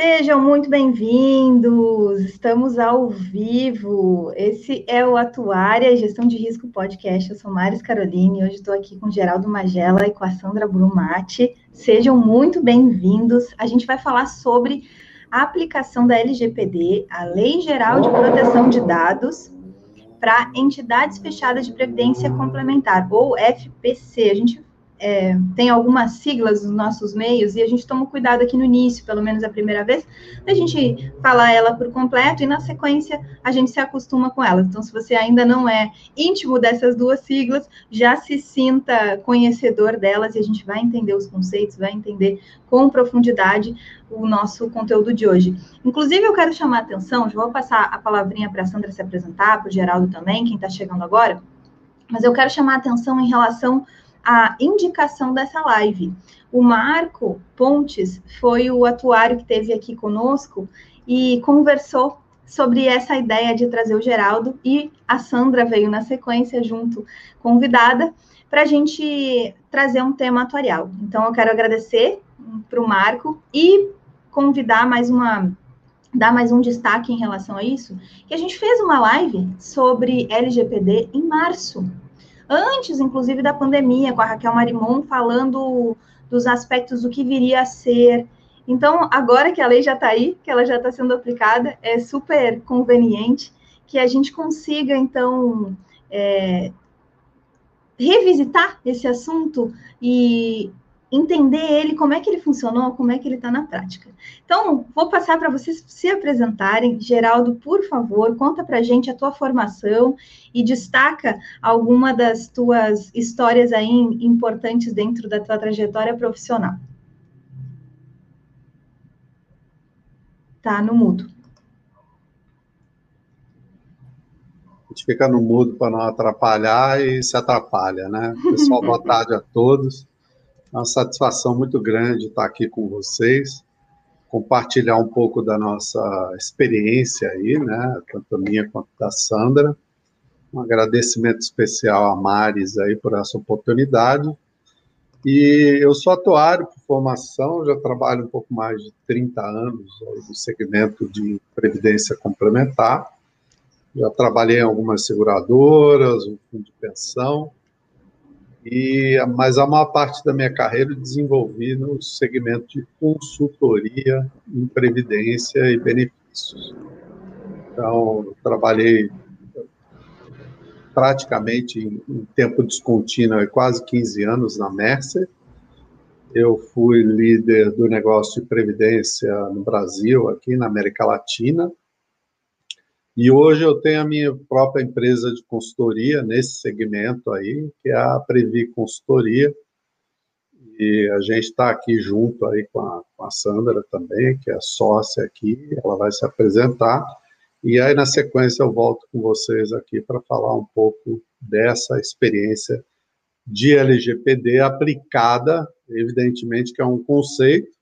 Sejam muito bem-vindos, estamos ao vivo. Esse é o Atuária Gestão de Risco Podcast. Eu sou Maris Caroline e hoje estou aqui com Geraldo Magela e com a Sandra Brumati. Sejam muito bem-vindos. A gente vai falar sobre a aplicação da LGPD, a Lei Geral de Proteção de Dados, para entidades fechadas de previdência complementar, ou FPC. A gente é, tem algumas siglas nos nossos meios e a gente toma cuidado aqui no início, pelo menos a primeira vez, a gente falar ela por completo e na sequência a gente se acostuma com elas. Então, se você ainda não é íntimo dessas duas siglas, já se sinta conhecedor delas e a gente vai entender os conceitos, vai entender com profundidade o nosso conteúdo de hoje. Inclusive, eu quero chamar a atenção, já vou passar a palavrinha para a Sandra se apresentar, para o Geraldo também, quem está chegando agora, mas eu quero chamar a atenção em relação a indicação dessa live. O Marco Pontes foi o atuário que teve aqui conosco e conversou sobre essa ideia de trazer o Geraldo e a Sandra veio na sequência junto convidada para a gente trazer um tema atuarial. Então eu quero agradecer para o Marco e convidar mais uma dar mais um destaque em relação a isso, que a gente fez uma live sobre LGPD em março antes, inclusive, da pandemia, com a Raquel Marimon falando dos aspectos do que viria a ser. Então, agora que a lei já está aí, que ela já está sendo aplicada, é super conveniente que a gente consiga, então, é, revisitar esse assunto e entender ele, como é que ele funcionou, como é que ele está na prática. Então, vou passar para vocês se apresentarem. Geraldo, por favor, conta para a gente a tua formação e destaca alguma das tuas histórias aí importantes dentro da tua trajetória profissional. Tá no mudo. A gente fica no mudo para não atrapalhar e se atrapalha, né? Pessoal, boa tarde a todos. É uma satisfação muito grande estar aqui com vocês, compartilhar um pouco da nossa experiência aí, né, tanto a minha quanto da Sandra. Um agradecimento especial a Maris aí por essa oportunidade. E eu sou atuário por formação, já trabalho um pouco mais de 30 anos no segmento de previdência complementar. Já trabalhei em algumas seguradoras, um fundo de pensão, e, mas a maior parte da minha carreira eu desenvolvi no segmento de consultoria em previdência e benefícios. Então, trabalhei praticamente em, em tempo descontínuo, quase 15 anos na Mercer. Eu fui líder do negócio de previdência no Brasil, aqui na América Latina, e hoje eu tenho a minha própria empresa de consultoria nesse segmento aí, que é a Previ Consultoria. E a gente está aqui junto aí com a, com a Sandra também, que é sócia aqui, ela vai se apresentar. E aí, na sequência, eu volto com vocês aqui para falar um pouco dessa experiência de LGPD aplicada, evidentemente que é um conceito,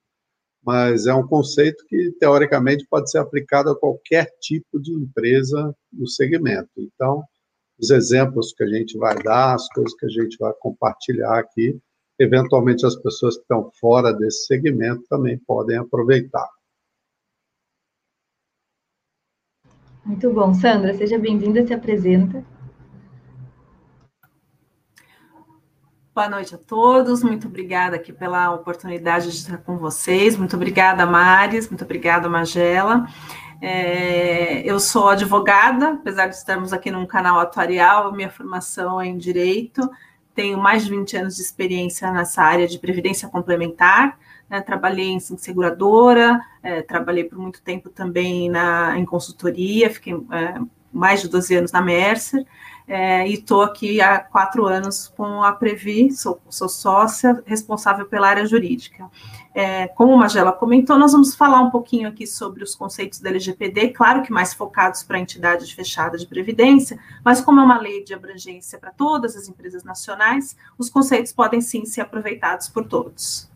mas é um conceito que, teoricamente, pode ser aplicado a qualquer tipo de empresa no segmento. Então, os exemplos que a gente vai dar, as coisas que a gente vai compartilhar aqui, eventualmente as pessoas que estão fora desse segmento também podem aproveitar. Muito bom. Sandra, seja bem-vinda, se apresenta. Boa noite a todos, muito obrigada aqui pela oportunidade de estar com vocês, muito obrigada, Maris, muito obrigada, Magela. É, eu sou advogada, apesar de estarmos aqui num canal atuarial, minha formação é em Direito, tenho mais de 20 anos de experiência nessa área de previdência complementar, né, trabalhei em seguradora, é, trabalhei por muito tempo também na, em consultoria, fiquei é, mais de 12 anos na Mercer, é, e estou aqui há quatro anos com a Previ, sou, sou sócia responsável pela área jurídica. É, como a Magela comentou, nós vamos falar um pouquinho aqui sobre os conceitos da LGPD, claro que mais focados para a entidade fechada de previdência, mas como é uma lei de abrangência para todas as empresas nacionais, os conceitos podem sim ser aproveitados por todos.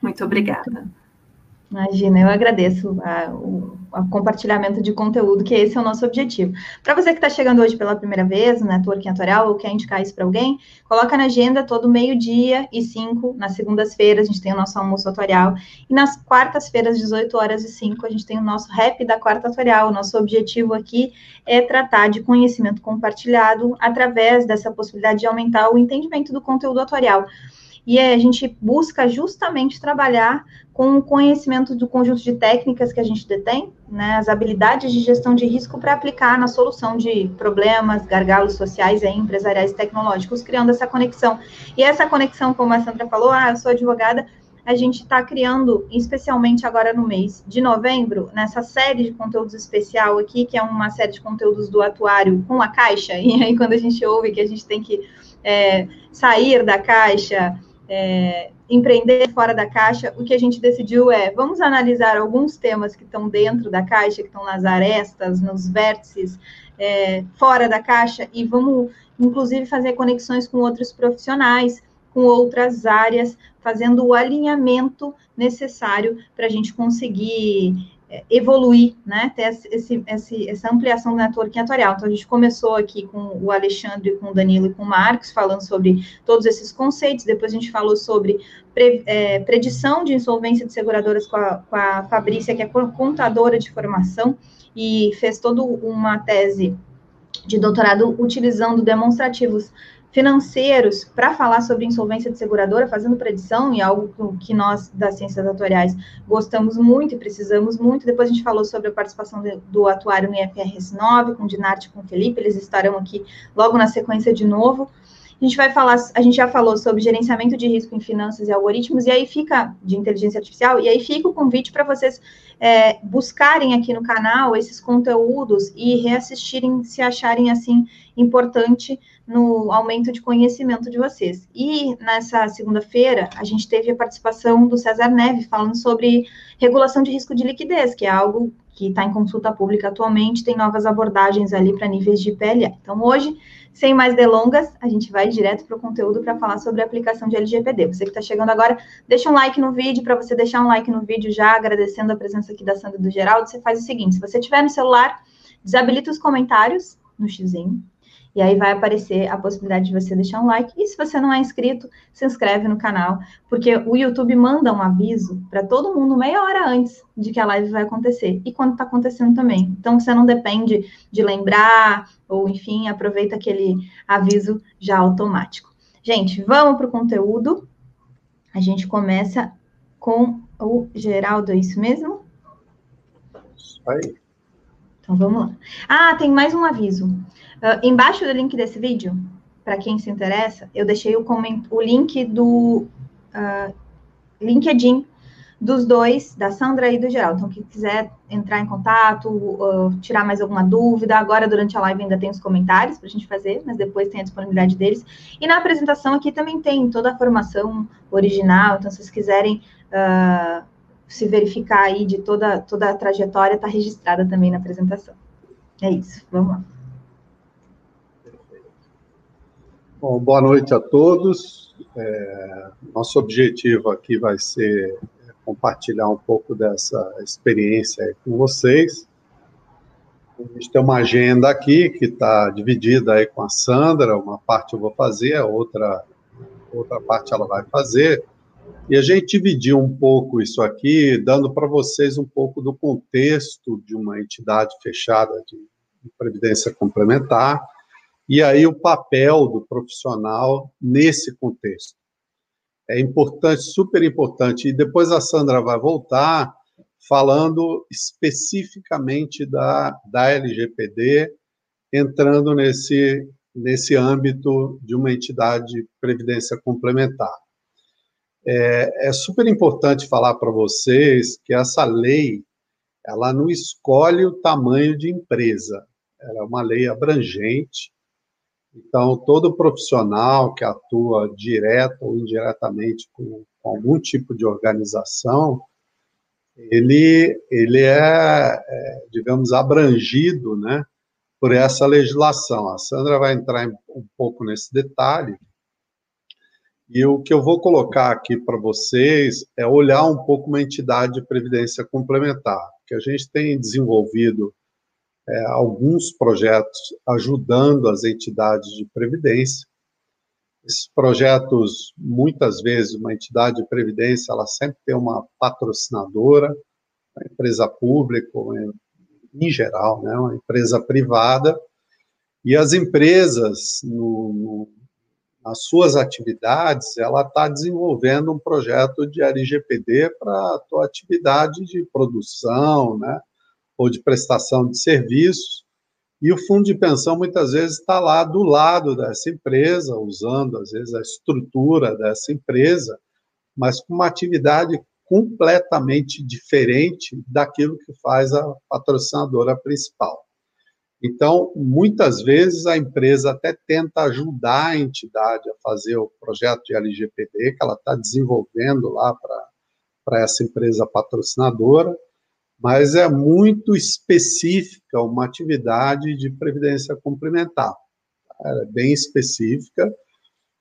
Muito obrigada. Imagina, eu agradeço a, o a compartilhamento de conteúdo, que esse é o nosso objetivo. Para você que está chegando hoje pela primeira vez no Networking Atorial ou quer indicar isso para alguém, coloca na agenda todo meio-dia e 5, nas segundas-feiras a gente tem o nosso almoço atorial, e nas quartas-feiras, 18 horas e 5, a gente tem o nosso rap da quarta atorial. O nosso objetivo aqui é tratar de conhecimento compartilhado através dessa possibilidade de aumentar o entendimento do conteúdo atorial. E a gente busca justamente trabalhar com o conhecimento do conjunto de técnicas que a gente detém, né, as habilidades de gestão de risco para aplicar na solução de problemas, gargalos sociais e empresariais tecnológicos, criando essa conexão. E essa conexão, como a Sandra falou, ah, eu sou advogada, a gente está criando, especialmente agora no mês de novembro, nessa série de conteúdos especial aqui, que é uma série de conteúdos do atuário com a caixa, e aí quando a gente ouve que a gente tem que é, sair da caixa, é, empreender fora da caixa, o que a gente decidiu é, vamos analisar alguns temas que estão dentro da caixa, que estão nas arestas, nos vértices, é, fora da caixa, e vamos, inclusive, fazer conexões com outros profissionais, com outras áreas, fazendo o alinhamento necessário para a gente conseguir evoluir, né, ter esse, esse, essa ampliação do networking atorial. Então, a gente começou aqui com o Alexandre, com o Danilo e com o Marcos, falando sobre todos esses conceitos, depois a gente falou sobre pre, é, predição de insolvência de seguradoras com a, com a Fabrícia, que é contadora de formação, e fez toda uma tese de doutorado utilizando demonstrativos financeiros para falar sobre insolvência de seguradora, fazendo predição, e algo que nós, das ciências atuariais, gostamos muito e precisamos muito. Depois a gente falou sobre a participação do atuário no IFRS 9, com Dinarte e com Felipe, eles estarão aqui logo na sequência de novo. A gente vai falar, a gente já falou sobre gerenciamento de risco em finanças e algoritmos, e aí fica, de inteligência artificial, e aí fica o convite para vocês é, buscarem aqui no canal esses conteúdos e reassistirem se acharem assim importante no aumento de conhecimento de vocês. E nessa segunda-feira, a gente teve a participação do César Neve falando sobre regulação de risco de liquidez, que é algo que está em consulta pública atualmente, tem novas abordagens ali para níveis de PLE. Então, hoje, sem mais delongas, a gente vai direto para o conteúdo para falar sobre a aplicação de LGPD. Você que está chegando agora, deixa um like no vídeo, para você deixar um like no vídeo já, agradecendo a presença aqui da Sandra e do Geraldo, você faz o seguinte, se você tiver no celular, desabilita os comentários no xizinho, e aí vai aparecer a possibilidade de você deixar um like. E se você não é inscrito, se inscreve no canal, porque o YouTube manda um aviso para todo mundo meia hora antes de que a live vai acontecer e quando está acontecendo também. Então você não depende de lembrar, ou enfim, aproveita aquele aviso já automático. Gente, vamos para o conteúdo. A gente começa com o Geraldo, é isso mesmo? Aí. Então vamos lá. Ah, tem mais um aviso. Uh, embaixo do link desse vídeo, para quem se interessa, eu deixei o, o link do uh, LinkedIn dos dois, da Sandra e do Geraldo. Então, quem quiser entrar em contato, uh, tirar mais alguma dúvida, agora durante a live ainda tem os comentários para a gente fazer, mas depois tem a disponibilidade deles. E na apresentação aqui também tem toda a formação original, então se vocês quiserem uh, se verificar aí de toda, toda a trajetória, está registrada também na apresentação. É isso, vamos lá. Bom, boa noite a todos. É, nosso objetivo aqui vai ser compartilhar um pouco dessa experiência com vocês. A gente tem uma agenda aqui que está dividida aí com a Sandra, uma parte eu vou fazer, a outra, outra parte ela vai fazer. E a gente dividiu um pouco isso aqui, dando para vocês um pouco do contexto de uma entidade fechada de previdência complementar, e aí o papel do profissional nesse contexto. É importante, super importante. E depois a Sandra vai voltar falando especificamente da, da LGPD, entrando nesse, nesse âmbito de uma entidade de previdência complementar. É, é super importante falar para vocês que essa lei ela não escolhe o tamanho de empresa, ela é uma lei abrangente, então, todo profissional que atua direto ou indiretamente com, com algum tipo de organização, ele, ele é, é, digamos, abrangido né, por essa legislação. A Sandra vai entrar um pouco nesse detalhe. E o que eu vou colocar aqui para vocês é olhar um pouco uma entidade de previdência complementar, que a gente tem desenvolvido é, alguns projetos ajudando as entidades de previdência. Esses projetos, muitas vezes, uma entidade de previdência, ela sempre tem uma patrocinadora, uma empresa pública, em geral, né, uma empresa privada, e as empresas, no, no, nas suas atividades, ela está desenvolvendo um projeto de LGPD para a tua atividade de produção, né, ou de prestação de serviços, e o fundo de pensão muitas vezes está lá do lado dessa empresa, usando às vezes a estrutura dessa empresa, mas com uma atividade completamente diferente daquilo que faz a patrocinadora principal. Então, muitas vezes a empresa até tenta ajudar a entidade a fazer o projeto de LGPD que ela está desenvolvendo lá para essa empresa patrocinadora, mas é muito específica uma atividade de previdência complementar. É bem específica,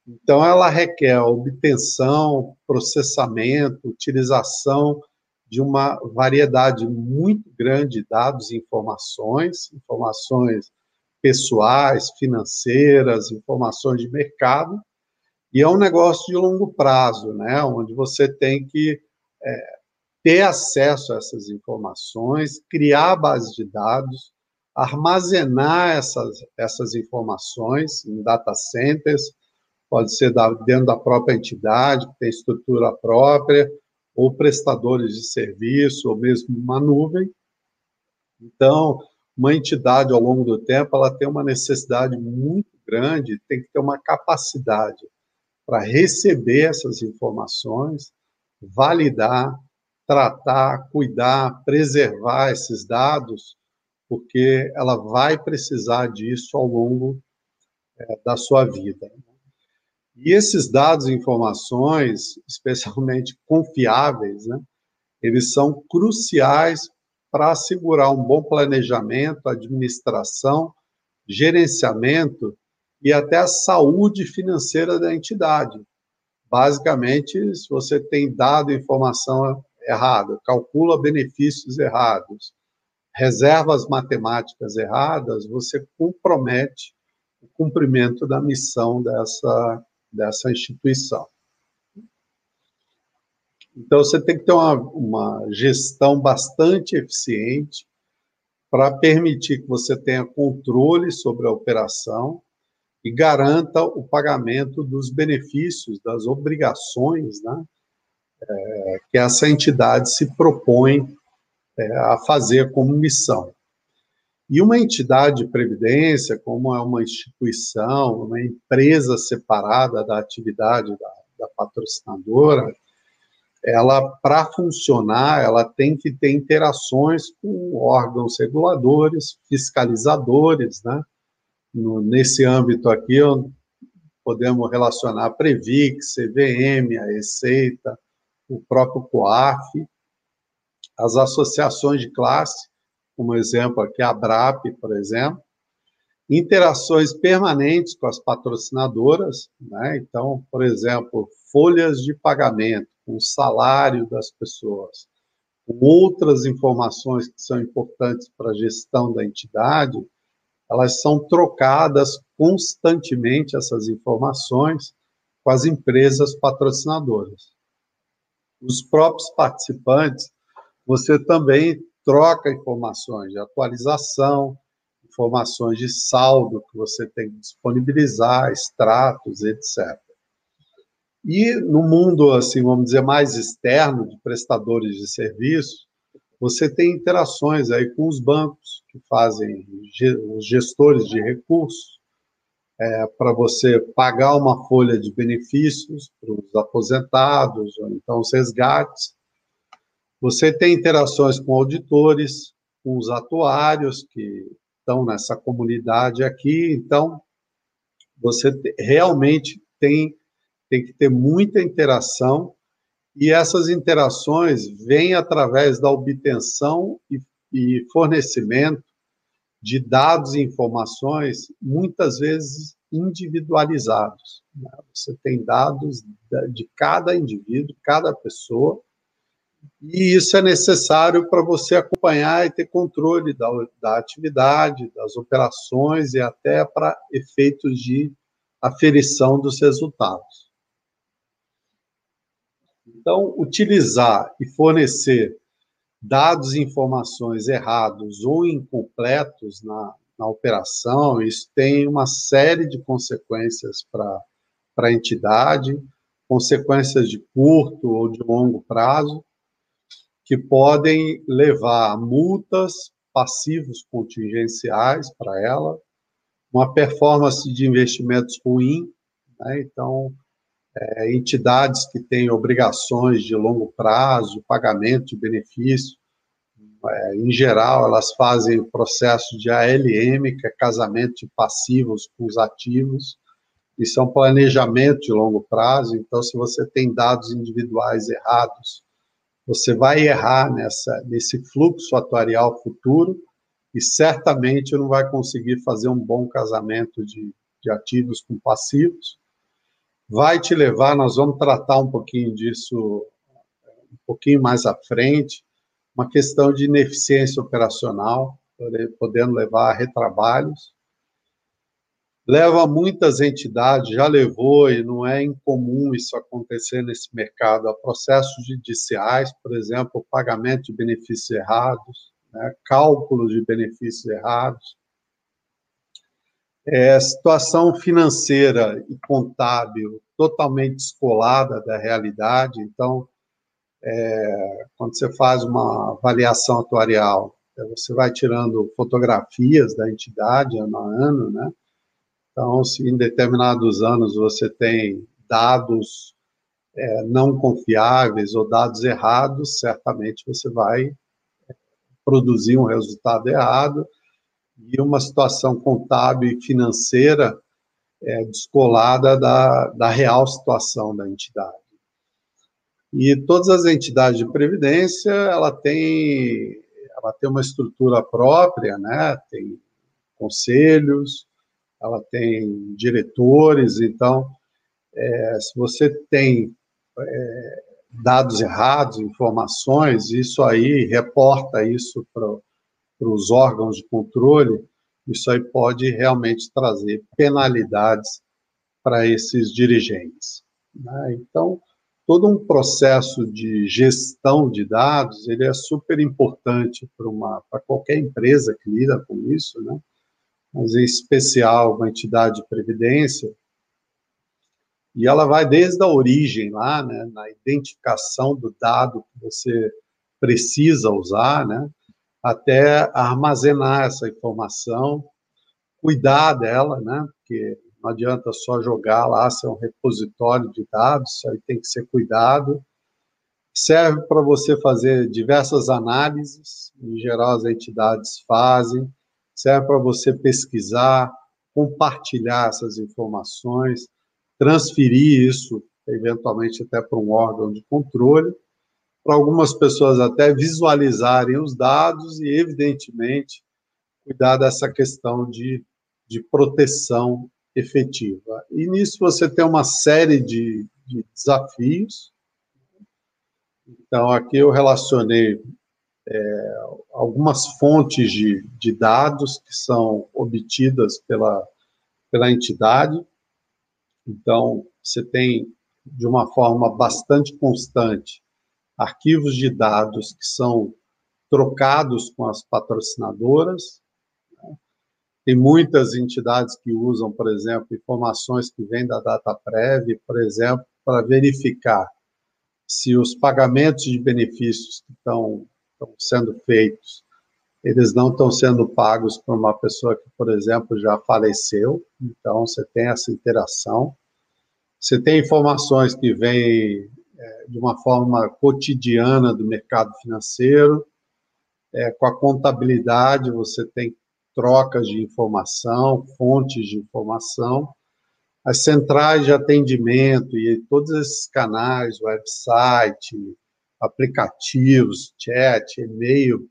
então, ela requer obtenção, processamento, utilização de uma variedade muito grande de dados e informações, informações pessoais, financeiras, informações de mercado, e é um negócio de longo prazo, né, onde você tem que é, ter acesso a essas informações, criar base de dados, armazenar essas, essas informações em data centers, pode ser dentro da própria entidade, que tem estrutura própria, ou prestadores de serviço, ou mesmo uma nuvem. Então, uma entidade, ao longo do tempo, ela tem uma necessidade muito grande, tem que ter uma capacidade para receber essas informações, validar, tratar, cuidar, preservar esses dados, porque ela vai precisar disso ao longo é, da sua vida. E esses dados e informações, especialmente confiáveis, né, eles são cruciais para assegurar um bom planejamento, administração, gerenciamento e até a saúde financeira da entidade. Basicamente, se você tem dado informação errada, calcula benefícios errados, reservas matemáticas erradas, você compromete o cumprimento da missão dessa dessa instituição. Então, você tem que ter uma, uma gestão bastante eficiente para permitir que você tenha controle sobre a operação e garanta o pagamento dos benefícios, das obrigações né, é, que essa entidade se propõe é, a fazer como missão. E uma entidade de previdência, como é uma instituição, uma empresa separada da atividade da, da patrocinadora, ela, para funcionar, ela tem que ter interações com órgãos reguladores, fiscalizadores, né? No, nesse âmbito aqui, podemos relacionar a Previx, CVM, a Receita, o próprio COAF, as associações de classe, como exemplo aqui a BRAP, por exemplo, interações permanentes com as patrocinadoras, né? então, por exemplo, folhas de pagamento, com o salário das pessoas, com outras informações que são importantes para a gestão da entidade, elas são trocadas constantemente, essas informações, com as empresas patrocinadoras. Os próprios participantes, você também troca informações de atualização, informações de saldo que você tem que disponibilizar, extratos, etc. E no mundo, assim, vamos dizer, mais externo, de prestadores de serviço, você tem interações aí com os bancos que fazem os gestores de recursos é, para você pagar uma folha de benefícios para os aposentados, ou então os resgates, você tem interações com auditores, com os atuários que estão nessa comunidade aqui, então você realmente tem, tem que ter muita interação e essas interações vêm através da obtenção e, e fornecimento de dados e informações, muitas vezes individualizados. Né? Você tem dados de cada indivíduo, cada pessoa, e isso é necessário para você acompanhar e ter controle da, da atividade, das operações e até para efeitos de aferição dos resultados. Então, utilizar e fornecer dados e informações errados ou incompletos na, na operação, isso tem uma série de consequências para a entidade, consequências de curto ou de longo prazo, que podem levar a multas, passivos contingenciais para ela, uma performance de investimentos ruim, né? então, é, entidades que têm obrigações de longo prazo, pagamento de benefício, é, em geral, elas fazem o processo de ALM, que é casamento de passivos com os ativos, é um planejamento de longo prazo, então, se você tem dados individuais errados, você vai errar nessa, nesse fluxo atuarial futuro e certamente não vai conseguir fazer um bom casamento de, de ativos com passivos. Vai te levar, nós vamos tratar um pouquinho disso um pouquinho mais à frente, uma questão de ineficiência operacional, podendo levar a retrabalhos. Leva muitas entidades, já levou, e não é incomum isso acontecer nesse mercado, a processos judiciais, por exemplo, pagamento de benefícios errados, né, cálculos de benefícios errados, é, situação financeira e contábil totalmente descolada da realidade. Então, é, quando você faz uma avaliação atuarial, é, você vai tirando fotografias da entidade ano a ano, né? Então, se em determinados anos você tem dados é, não confiáveis ou dados errados, certamente você vai é, produzir um resultado errado e uma situação contábil e financeira é, descolada da, da real situação da entidade. E todas as entidades de previdência, ela tem, ela tem uma estrutura própria, né? Tem conselhos, ela tem diretores, então, é, se você tem é, dados errados, informações, isso aí reporta isso para os órgãos de controle, isso aí pode realmente trazer penalidades para esses dirigentes. Né? Então, todo um processo de gestão de dados, ele é super importante para uma para qualquer empresa que lida com isso, né? Mas em especial uma entidade de previdência. E ela vai desde a origem lá, né, na identificação do dado que você precisa usar, né, até armazenar essa informação, cuidar dela, né, porque não adianta só jogar lá, ser um repositório de dados, isso aí tem que ser cuidado. Serve para você fazer diversas análises, em geral as entidades fazem, serve para você pesquisar, compartilhar essas informações, transferir isso, eventualmente até para um órgão de controle, para algumas pessoas até visualizarem os dados e, evidentemente, cuidar dessa questão de, de proteção efetiva. E nisso você tem uma série de, de desafios. Então, aqui eu relacionei é, algumas fontes de, de dados que são obtidas pela, pela entidade. Então, você tem, de uma forma bastante constante, arquivos de dados que são trocados com as patrocinadoras, tem muitas entidades que usam, por exemplo, informações que vêm da DataPrev, por exemplo, para verificar se os pagamentos de benefícios que estão, estão sendo feitos, eles não estão sendo pagos por uma pessoa que, por exemplo, já faleceu. Então, você tem essa interação. Você tem informações que vêm de uma forma cotidiana do mercado financeiro. É, com a contabilidade, você tem trocas de informação, fontes de informação, as centrais de atendimento e todos esses canais, website, aplicativos, chat, e-mail,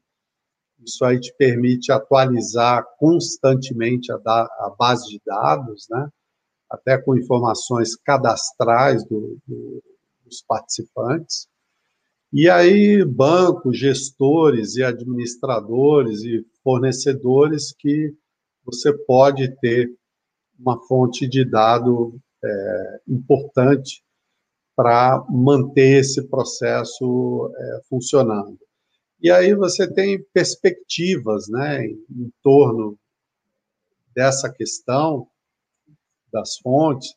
isso aí te permite atualizar constantemente a, da, a base de dados, né? até com informações cadastrais do, do, dos participantes. E aí, bancos, gestores e administradores e fornecedores que você pode ter uma fonte de dado é, importante para manter esse processo é, funcionando. E aí você tem perspectivas né, em torno dessa questão das fontes.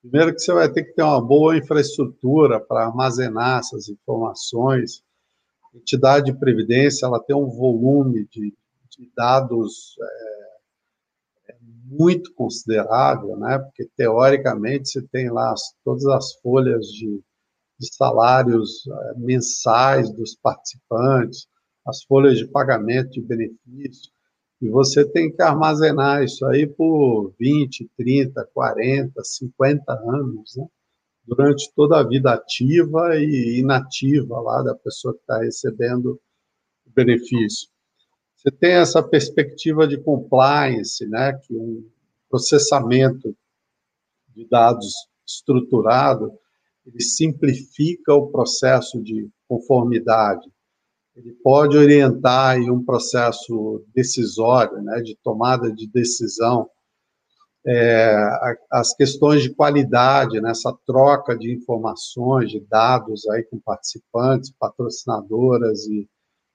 Primeiro que você vai ter que ter uma boa infraestrutura para armazenar essas informações. A entidade de previdência ela tem um volume de, de dados é, muito considerável, né? Porque teoricamente você tem lá as, todas as folhas de, de salários é, mensais dos participantes, as folhas de pagamento de benefícios, e você tem que armazenar isso aí por 20, 30, 40, 50 anos, né? durante toda a vida ativa e inativa lá da pessoa que está recebendo o benefício. Você tem essa perspectiva de compliance, né, que um processamento de dados estruturado, ele simplifica o processo de conformidade. Ele pode orientar em um processo decisório, né, de tomada de decisão, é, as questões de qualidade, nessa né, troca de informações, de dados aí com participantes, patrocinadoras e,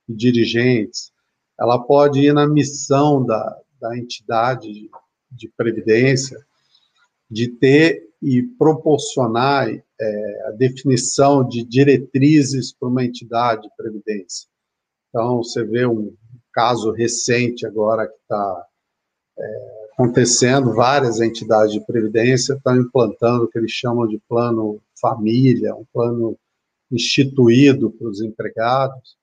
e dirigentes, ela pode ir na missão da, da entidade de, de previdência de ter e proporcionar é, a definição de diretrizes para uma entidade de previdência. Então, você vê um caso recente agora que está é, acontecendo, várias entidades de previdência estão implantando o que eles chamam de plano família, um plano instituído para os empregados,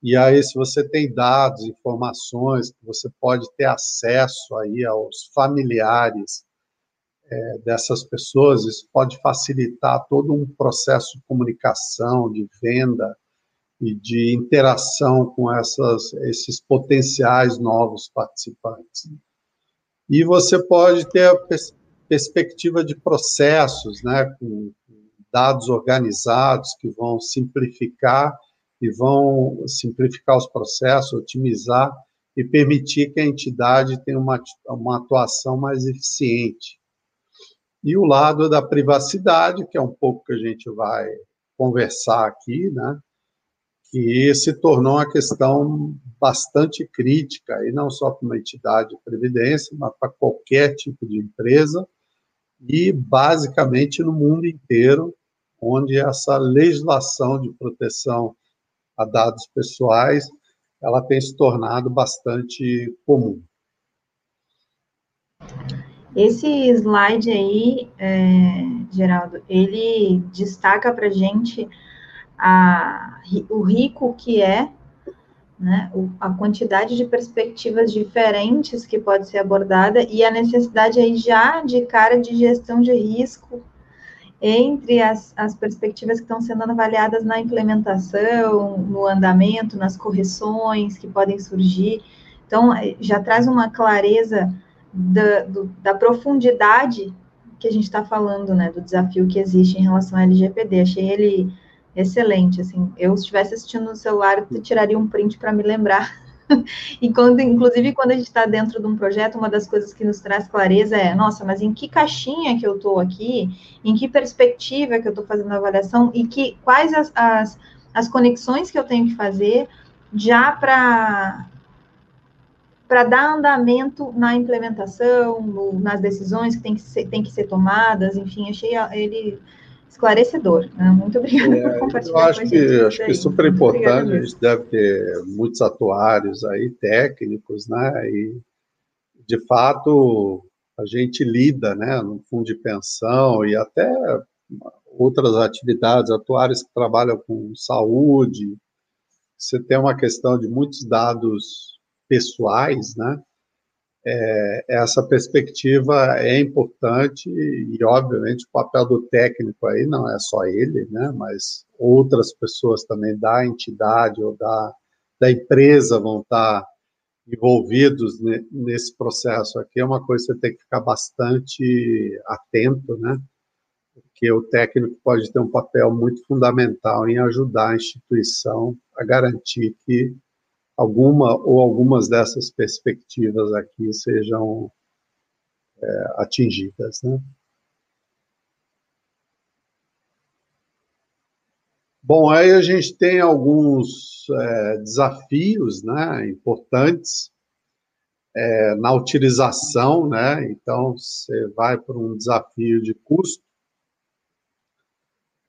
e aí, se você tem dados, informações, você pode ter acesso aí aos familiares é, dessas pessoas, isso pode facilitar todo um processo de comunicação, de venda e de interação com essas, esses potenciais novos participantes. E você pode ter a pers perspectiva de processos, né, com dados organizados que vão simplificar e vão simplificar os processos, otimizar e permitir que a entidade tenha uma, uma atuação mais eficiente. E o lado da privacidade, que é um pouco que a gente vai conversar aqui, né? Que se tornou uma questão bastante crítica, e não só para uma entidade de previdência, mas para qualquer tipo de empresa, e basicamente no mundo inteiro, onde essa legislação de proteção a dados pessoais, ela tem se tornado bastante comum. Esse slide aí, é, Geraldo, ele destaca para a gente o rico que é, né, a quantidade de perspectivas diferentes que pode ser abordada e a necessidade aí já de cara de gestão de risco entre as, as perspectivas que estão sendo avaliadas na implementação, no andamento, nas correções que podem surgir. Então, eh, já traz uma clareza da, do, da profundidade que a gente está falando, né, do desafio que existe em relação ao LGPD. Achei ele excelente, assim, eu se estivesse assistindo no celular, eu tiraria um print para me lembrar. E quando, inclusive, quando a gente está dentro de um projeto, uma das coisas que nos traz clareza é, nossa, mas em que caixinha que eu estou aqui, em que perspectiva que eu estou fazendo a avaliação? E que quais as, as, as conexões que eu tenho que fazer já para para dar andamento na implementação, no, nas decisões que tem que ser, tem que ser tomadas, enfim, achei ele esclarecedor. Né? Muito obrigada é, por compartilhar. Eu acho que, acho que é super importante, a gente deve ter muitos atuários aí, técnicos, né? E, de fato, a gente lida, né, no fundo de pensão e até outras atividades, atuários que trabalham com saúde, você tem uma questão de muitos dados pessoais, né, é, essa perspectiva é importante e, obviamente, o papel do técnico aí não é só ele, né, mas outras pessoas também da entidade ou da, da empresa vão estar envolvidos nesse processo aqui, é uma coisa que você tem que ficar bastante atento, né? Porque o técnico pode ter um papel muito fundamental em ajudar a instituição a garantir que alguma ou algumas dessas perspectivas aqui sejam é, atingidas, né? Bom, aí a gente tem alguns é, desafios né, importantes é, na utilização, né? Então, você vai para um desafio de custo,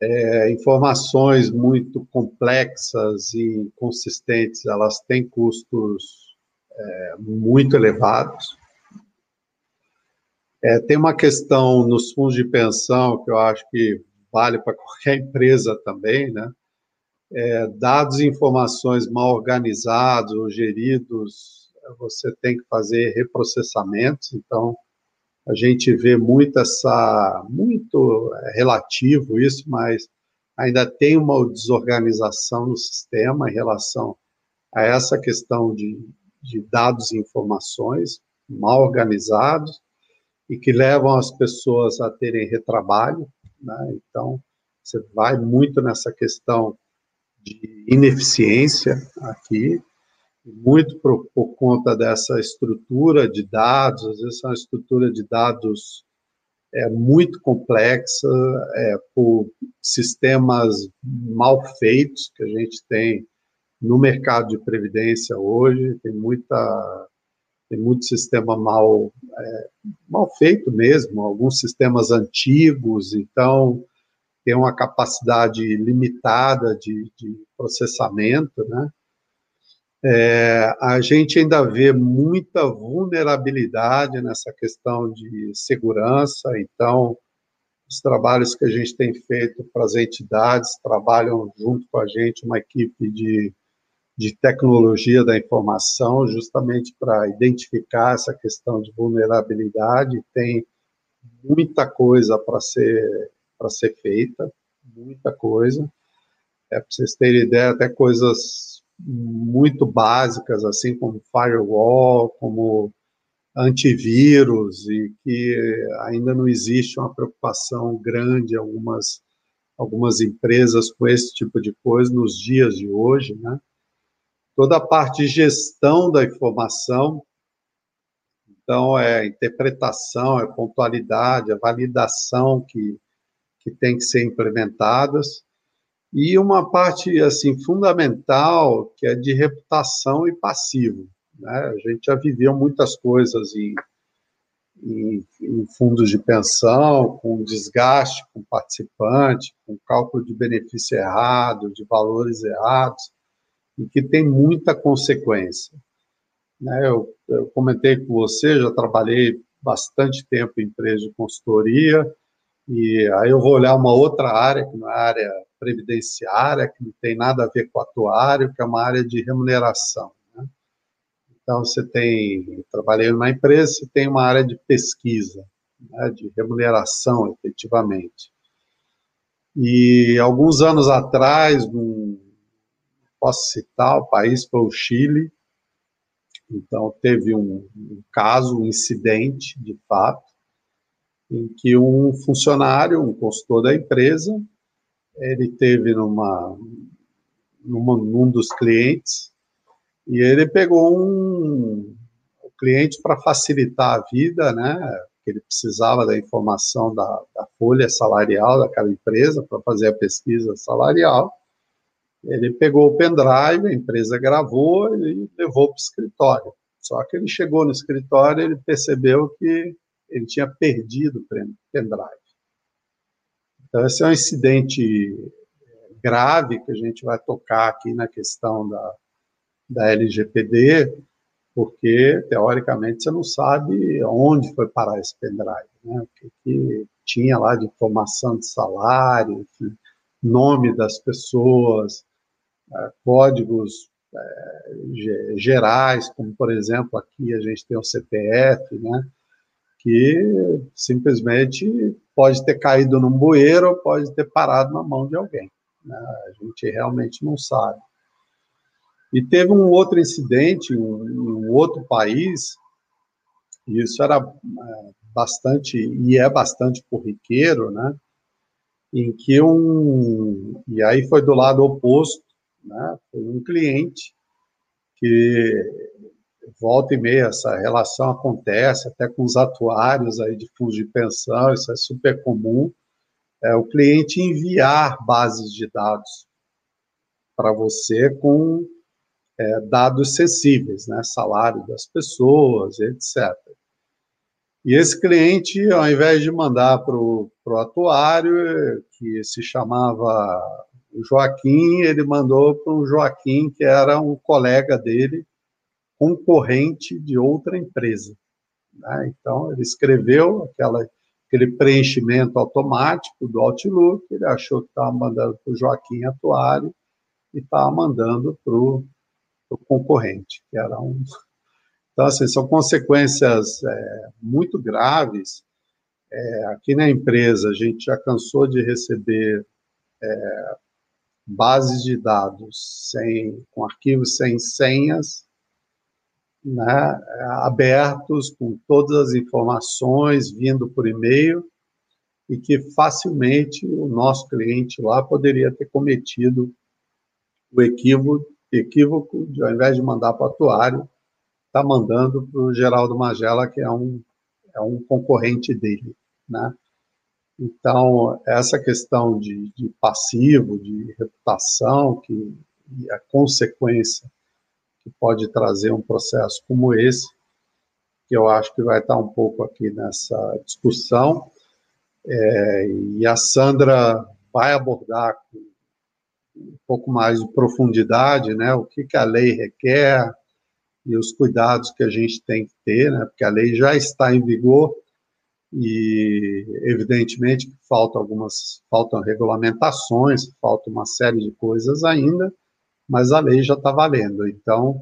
é, informações muito complexas e inconsistentes, elas têm custos é, muito elevados. É, tem uma questão nos fundos de pensão que eu acho que vale para qualquer empresa também, né? É, dados e informações mal organizados ou geridos, você tem que fazer reprocessamentos, então a gente vê muito essa, muito relativo isso, mas ainda tem uma desorganização no sistema em relação a essa questão de, de dados e informações mal organizados e que levam as pessoas a terem retrabalho, né? Então, você vai muito nessa questão de ineficiência aqui, muito por, por, conta dessa estrutura de dados, às vezes é uma estrutura de dados é, muito complexa, é, por sistemas mal feitos que a gente tem no mercado de previdência hoje, tem muita tem muito sistema mal, é, mal feito mesmo, alguns sistemas antigos, então tem uma capacidade limitada de, de processamento, né? É, a gente ainda vê muita vulnerabilidade nessa questão de segurança, então os trabalhos que a gente tem feito para as entidades trabalham junto com a gente uma equipe de de tecnologia da informação, justamente para identificar essa questão de vulnerabilidade. Tem muita coisa para ser, ser feita, muita coisa. É, para vocês terem ideia, até coisas muito básicas, assim como firewall, como antivírus, e que ainda não existe uma preocupação grande algumas, algumas empresas com esse tipo de coisa nos dias de hoje, né? toda a parte de gestão da informação, então é interpretação, é pontualidade, a validação que, que tem que ser implementadas, e uma parte assim fundamental que é de reputação e passivo. Né? A gente já viveu muitas coisas em, em, em, fundos de pensão, com desgaste com participante, com cálculo de benefício errado, de valores errados e que tem muita consequência. Né? Eu, eu comentei com você, já trabalhei bastante tempo em empresa de consultoria, e aí eu vou olhar uma outra área, que não é a área previdenciária, que não tem nada a ver com o atuário, que é uma área de remuneração. Né? Então, você tem, trabalhei numa empresa, você tem uma área de pesquisa, né, de remuneração, efetivamente. E alguns anos atrás, posso citar, o país foi o Chile. Então, teve um, um caso, um incidente, de fato, em que um funcionário, um consultor da empresa, ele teve numa, numa num dos clientes e ele pegou um, um cliente para facilitar a vida, né? Ele precisava da informação da, da folha salarial daquela empresa para fazer a pesquisa salarial. Ele pegou o pendrive, a empresa gravou e levou para o escritório. Só que ele chegou no escritório ele percebeu que ele tinha perdido o pendrive. Então, esse é um incidente grave que a gente vai tocar aqui na questão da, da LGPD, porque, teoricamente, você não sabe onde foi parar esse pendrive, né? o que, que tinha lá de informação de salário, enfim, nome das pessoas, é, códigos é, gerais, como por exemplo aqui a gente tem o CPF, né, que simplesmente pode ter caído num bueiro pode ter parado na mão de alguém. Né, a gente realmente não sabe. E teve um outro incidente em um outro país, e isso era é, bastante, e é bastante corriqueiro, né? Em que um. E aí foi do lado oposto, né? Foi um cliente que volta e meia essa relação acontece, até com os atuários aí de fundos de pensão, isso é super comum, é o cliente enviar bases de dados para você com é, dados sensíveis, né, salário das pessoas, etc. E esse cliente, ao invés de mandar para o atuário, que se chamava Joaquim, ele mandou para o Joaquim, que era um colega dele, concorrente de outra empresa. Né? Então, ele escreveu aquela, aquele preenchimento automático do Outlook, ele achou que estava mandando para o Joaquim Atuário e estava mandando para o concorrente, que era um então, assim, são consequências é, muito graves. É, aqui na empresa, a gente já cansou de receber é, bases de dados sem, com arquivos sem senhas, né, abertos, com todas as informações vindo por e-mail, e que facilmente o nosso cliente lá poderia ter cometido o equívoco, equívoco de, ao invés de mandar para o atuário, está mandando para o Geraldo Magela, que é um, é um concorrente dele, né? Então, essa questão de, de passivo, de reputação, que a consequência que pode trazer um processo como esse, que eu acho que vai estar um pouco aqui nessa discussão, é, e a Sandra vai abordar com um pouco mais de profundidade, né, o que, que a lei requer, e os cuidados que a gente tem que ter, né, porque a lei já está em vigor e evidentemente faltam algumas, faltam regulamentações, falta uma série de coisas ainda, mas a lei já está valendo. Então,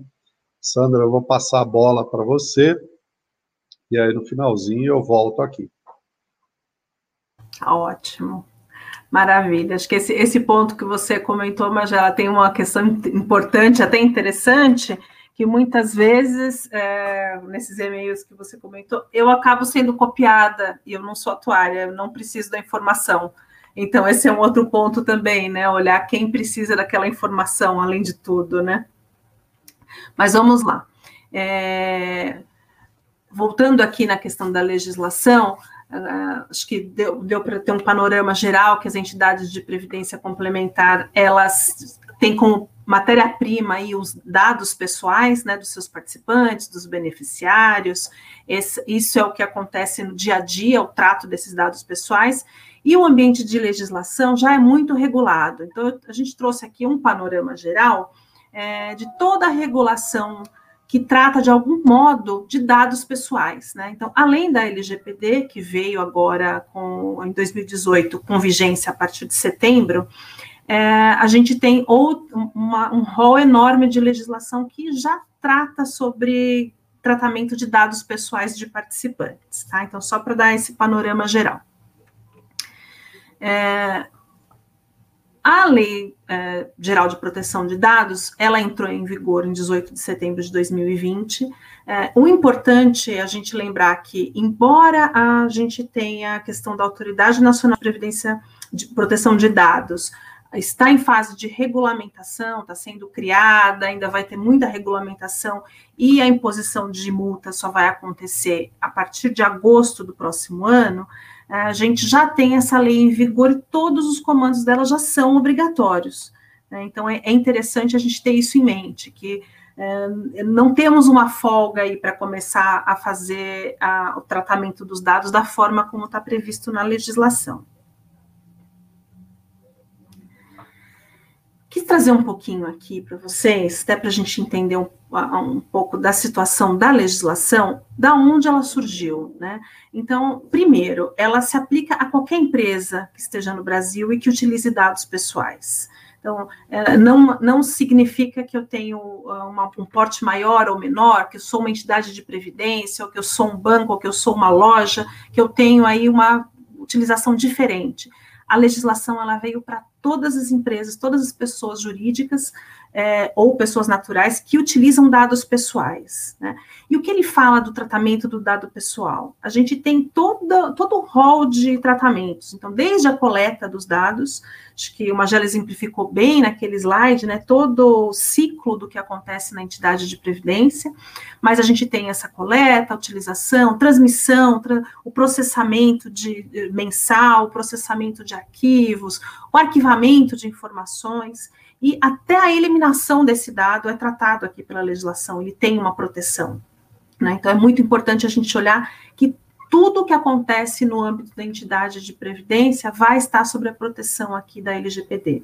Sandra, eu vou passar a bola para você e aí no finalzinho eu volto aqui. Ótimo. Maravilha. Acho que esse, esse ponto que você comentou, mas já tem uma questão importante, até interessante, que muitas vezes, é, nesses e-mails que você comentou, eu acabo sendo copiada e eu não sou atuária, eu não preciso da informação. Então, esse é um outro ponto também, né? Olhar quem precisa daquela informação, além de tudo, né? Mas vamos lá. É, voltando aqui na questão da legislação, Uh, acho que deu, deu para ter um panorama geral que as entidades de previdência complementar elas têm como matéria-prima aí os dados pessoais né, dos seus participantes, dos beneficiários. Esse, isso é o que acontece no dia a dia, o trato desses dados pessoais. E o ambiente de legislação já é muito regulado. Então, a gente trouxe aqui um panorama geral é, de toda a regulação que trata de algum modo de dados pessoais, né? Então, além da LGPD, que veio agora com, em 2018 com vigência a partir de setembro, é, a gente tem outro, uma, um rol enorme de legislação que já trata sobre tratamento de dados pessoais de participantes, tá? Então, só para dar esse panorama geral. É, a Lei é, Geral de Proteção de Dados, ela entrou em vigor em 18 de setembro de 2020. É, o importante é a gente lembrar que, embora a gente tenha a questão da Autoridade Nacional de Previdência de Proteção de Dados, está em fase de regulamentação, está sendo criada, ainda vai ter muita regulamentação e a imposição de multa só vai acontecer a partir de agosto do próximo ano. A gente já tem essa lei em vigor e todos os comandos dela já são obrigatórios. Né? Então é, é, interessante a gente ter isso em mente, que é, não temos uma folga aí para começar a fazer a, o tratamento dos dados da forma como está previsto na legislação. Quis trazer um pouquinho aqui para vocês, até para a gente entender um, um, pouco da situação da legislação, da onde ela surgiu, né? Então, primeiro, ela se aplica a qualquer empresa que esteja no Brasil e que utilize dados pessoais. Então, é, não, não significa que eu tenho uma, um porte maior ou menor, que eu sou uma entidade de previdência, ou que eu sou um banco, ou que eu sou uma loja, que eu tenho aí uma utilização diferente a legislação ela veio para todas as empresas, todas as pessoas jurídicas, é, ou pessoas naturais que utilizam dados pessoais. Né? E o que ele fala do tratamento do dado pessoal? A gente tem toda, todo o rol de tratamentos. Então, desde a coleta dos dados, acho que o Magela exemplificou bem naquele slide, né, todo o ciclo do que acontece na entidade de previdência, mas a gente tem essa coleta, utilização, transmissão, tra o processamento de, de mensal, o processamento de arquivos, o arquivamento de informações e até a eliminação desse dado é tratado aqui pela legislação, ele tem uma proteção. Né? Então, é muito importante a gente olhar que tudo que acontece no âmbito da entidade de previdência vai estar sob a proteção aqui da LGPD.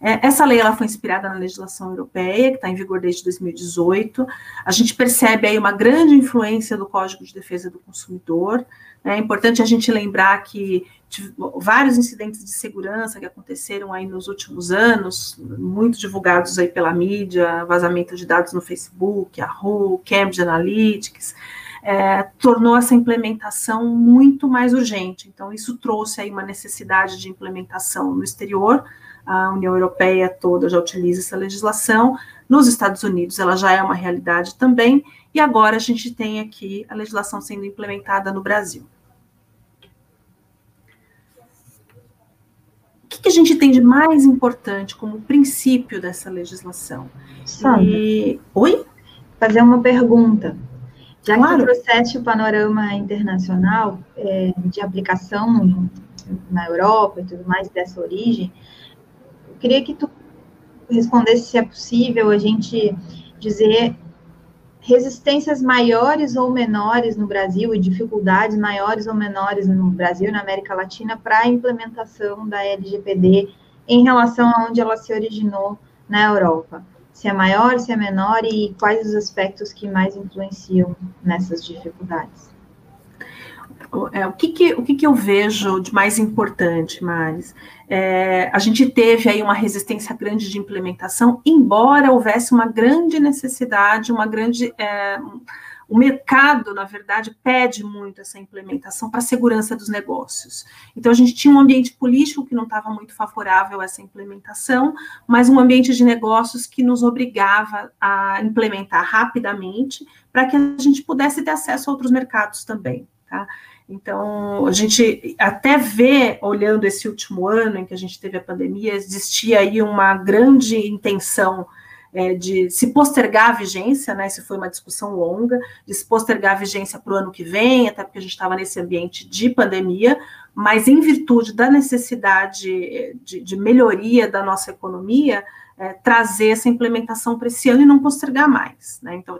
É, essa lei ela foi inspirada na legislação europeia, que está em vigor desde 2018. A gente percebe aí uma grande influência do Código de Defesa do Consumidor. É importante a gente lembrar que vários incidentes de segurança que aconteceram aí nos últimos anos, muito divulgados aí pela mídia, vazamento de dados no Facebook, Yahoo, Cambridge Analytics, é, tornou essa implementação muito mais urgente. Então, isso trouxe aí uma necessidade de implementação no exterior, a União Europeia toda já utiliza essa legislação, nos Estados Unidos ela já é uma realidade também, e agora a gente tem aqui a legislação sendo implementada no Brasil. Que, a gente tem de mais importante como princípio dessa legislação? Sandra, e... Oi? Fazer uma pergunta. Já claro. que trouxeste o panorama internacional é, de aplicação na Europa e tudo mais dessa origem, queria que tu respondesse se é possível a gente dizer resistências maiores ou menores no Brasil e dificuldades maiores ou menores no Brasil e na América Latina para a implementação da LGPD em relação a onde ela se originou na Europa. Se é maior, se é menor e quais os aspectos que mais influenciam nessas dificuldades. É, o que, que, o que, que eu vejo de mais importante, Maris? É, a gente teve aí uma resistência grande de implementação, embora houvesse uma grande necessidade, uma grande. É, o mercado, na verdade, pede muito essa implementação para a segurança dos negócios. Então, a gente tinha um ambiente político que não estava muito favorável a essa implementação, mas um ambiente de negócios que nos obrigava a implementar rapidamente para que a gente pudesse ter acesso a outros mercados também. Tá? Então, a gente até vê, olhando esse último ano em que a gente teve a pandemia, existia aí uma grande intenção é, de se postergar a vigência, né? Isso foi uma discussão longa, de se postergar a vigência para o ano que vem, até porque a gente estava nesse ambiente de pandemia, mas em virtude da necessidade de, de melhoria da nossa economia, é, trazer essa implementação para esse ano e não postergar mais. Né? Então,